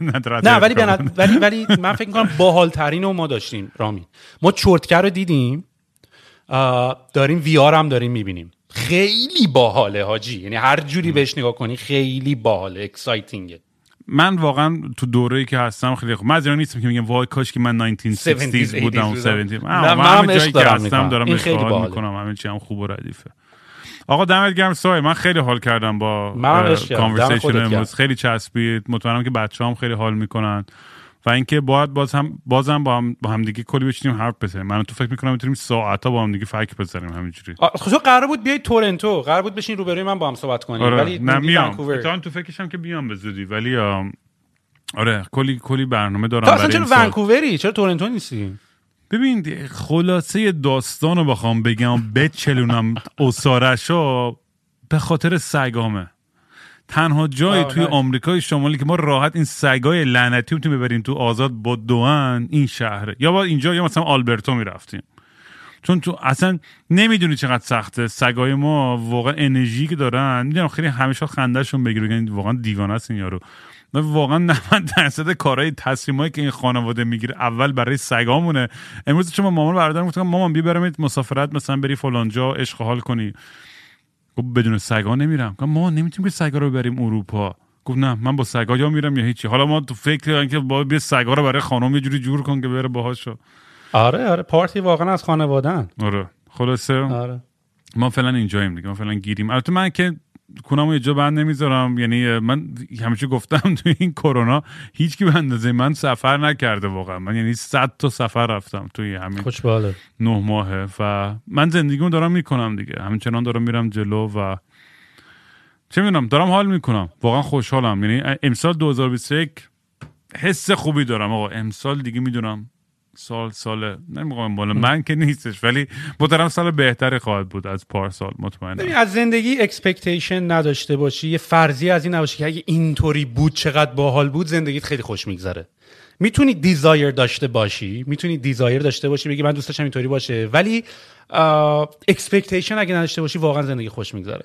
نه ولی, ولی ولی من فکر می‌کنم باحالترین رو ما داشتیم رامی. ما چرتکر رو دیدیم. داریم وی آر هم داریم می‌بینیم. خیلی باحاله حاجی. یعنی هر جوری بهش نگاه کنی خیلی باحاله اکسایتینگه من واقعا تو دوره‌ای که هستم خیلی خوب من از نیستم که میگم وای کاش که من 1960 بودم و 70 من همه جایی که هستم دارم اشتغال می‌کنم همه چی هم خوب و ردیفه. آقا دمت گرم سای من خیلی حال کردم با کانورسیشن امروز. خیلی چسبید. مطمئنم که بچه هم خیلی حال می‌کنن. و اینکه باید باز هم بازم با هم با هم دیگه کلی بشینیم حرف بزنیم. من تو فکر می‌کنم می‌تونیم ساعتا با هم دیگه فکر بزنیم همینجوری. خب قرار بود بیای تورنتو. قرار بود بشین روبروی من با هم صحبت کنیم. آره. ولی نمیام تو فکرشم که بیام به زودی. ولی آره کلی کلی برنامه دارم اصلا چرا ونکووری؟ چرا تورنتو نیستی؟ ببین خلاصه داستان رو بخوام بگم بچلونم اسارشا به خاطر سگامه. تنها جای آه، توی. آمریکای شمالی که ما راحت این سگای لعنتی رو می‌تونیم ببریم تو آزاد با دوان این شهره. یا با اینجا یا مثلا آلبرتو می‌رفتیم. چون تو اصلا نمی‌دونی چقدر سخته. سگای ما واقعا انرژی که دارن. می‌دونم خیلی همیشه خندهشون بگیره. بگن واقعا دیوانه است این یارو. واقعا 90 درصد کارهای تصمیمایی که این خانواده می‌گیره اول برای سگامونه. امروز چون مامان برادرم گفتم مامان بیا برم مسافرت مثلا بری فلان جا عشق حال کنی. گفت بدون سگا نمیرم. گفتم ما نمی‌تونیم که سگا رو ببریم اروپا. گفت نه من با سگا یا میرم یا هیچی. حالا ما تو فکر اینکه با بیا سگا رو برای خانم یه جوری جور کن که بره باهاشو. آره آره پارتی واقعا از خانوادن آره خلاصه. آره. ما فعلا اینجاییم دیگه ما فعلا گیریم. البته من که کنم یه جا بند نمی‌ذارم. یعنی من همیشه گفتم توی این کرونا هیچ کی به اندازه من سفر نکرده واقعا. من یعنی صد تا سفر رفتم توی همین خوش باله. نه ماهه و من زندگیمو دارم می‌کنم دیگه. همچنان دارم میرم جلو و چه می‌دونم دارم حال می‌کنم. واقعا خوشحالم. یعنی امسال 2021 حس خوبی دارم آقا. امسال دیگه می‌دونم سال سال نمیگم بالا من که نیستش ولی مطمئنم سال بهتری خواهد بود از پارسال مطمئنم. از زندگی expectation نداشته باشی یه فرضی از این نباشه که اگه اینطوری بود چقدر باحال بود زندگیت خیلی خوش میگذره. می‌تونی desire داشته باشی می‌تونی desire داشته باشی بگی من دوست داشتم اینطوری باشه ولی expectation اگه نداشته باشی واقعا زندگی خوش میگذره.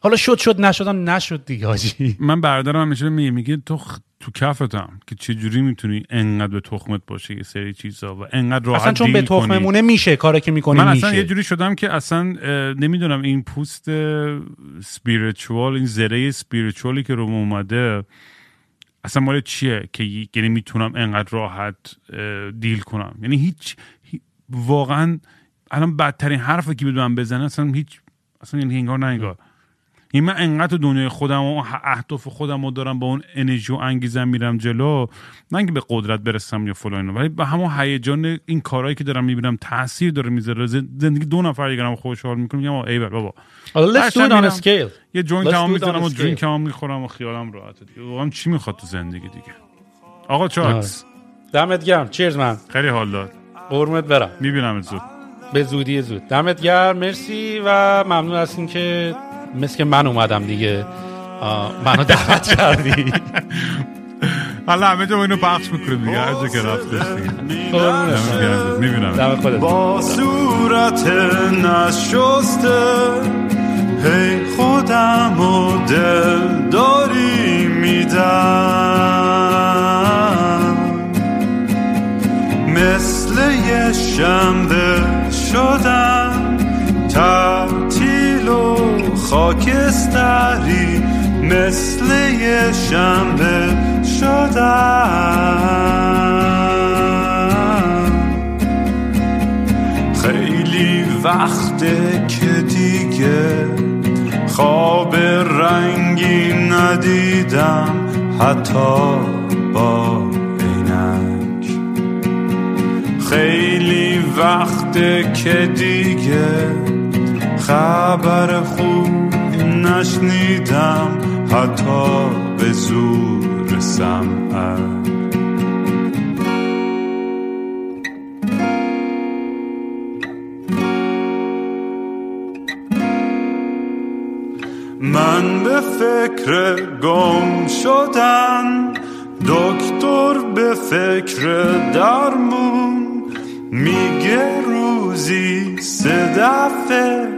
حالا شد شد نشدم نشد دیگه حاجی. من برادرم همیشه میگه میگه تو خ- تو کفتم که چه جوری می‌تونی انقدر به تخمت باشه یه سری چیزا و انقدر راحت اصلا چون به. تخممونه میشه کاری که می‌کنی من میشه. اصلا یه جوری شدم که اصلا نمی‌دونم این پوست سپیریچوال این زره سپیریچوالی که رو اومده اصلا مال چیه که یعنی می‌تونم انقدر راحت دیل کنم؟ یعنی هیچ هی- واقعا الان بدترین حرفی که من بزنه اصلا هیچ اصلا یعنی انگار نه انگار. این من انقدر دنیای خودم و اهداف خودم رو دارم با اون انرژی و انگیزم میرم جلو نه اینکه به قدرت برسم یا فلان ولی به همون هیجان این کارهایی که دارم می‌بینم تاثیر داره می‌ذاره. زندگی دو نفر دیگه خوشحال می‌کنم. میگم ایول بابا. let's do it on a scale. یه joint هم می‌زنم و. drink هم می‌خورم و خیالم راحته دیگه. واقعا چی می‌خواد تو زندگی دیگه؟ آقا چاکس. دمت گرم. cheers من خیلی حال داد. قربونت برم. می‌بینم زود. به زودی زود. دمت گرم. مرسی و ممنون از اینکه مثل که من اومدم دیگه. منو دعوت کردی. حالا همه جا اینو پخش می‌کنیم دیگه هر جا که رفتش دیگه. می‌بینم. با صورت نشسته هی خودم و دل داری میدم. مثل یه شنبه شدم تعطیل و خاکستری مثل یه شنبه شدم خیلی وقته که دیگه خواب رنگی ندیدم حتی با عینک. خیلی وقته که دیگه خبر خوب نشنیدم حتی به زور سمعک من به فکر گم شدن دکتر به فکر درمون میگه روزی سه دفعه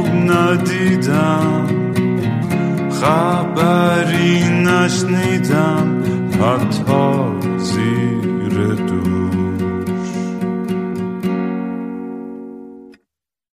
ندیدم. خبری نشنیدم. حتی زیر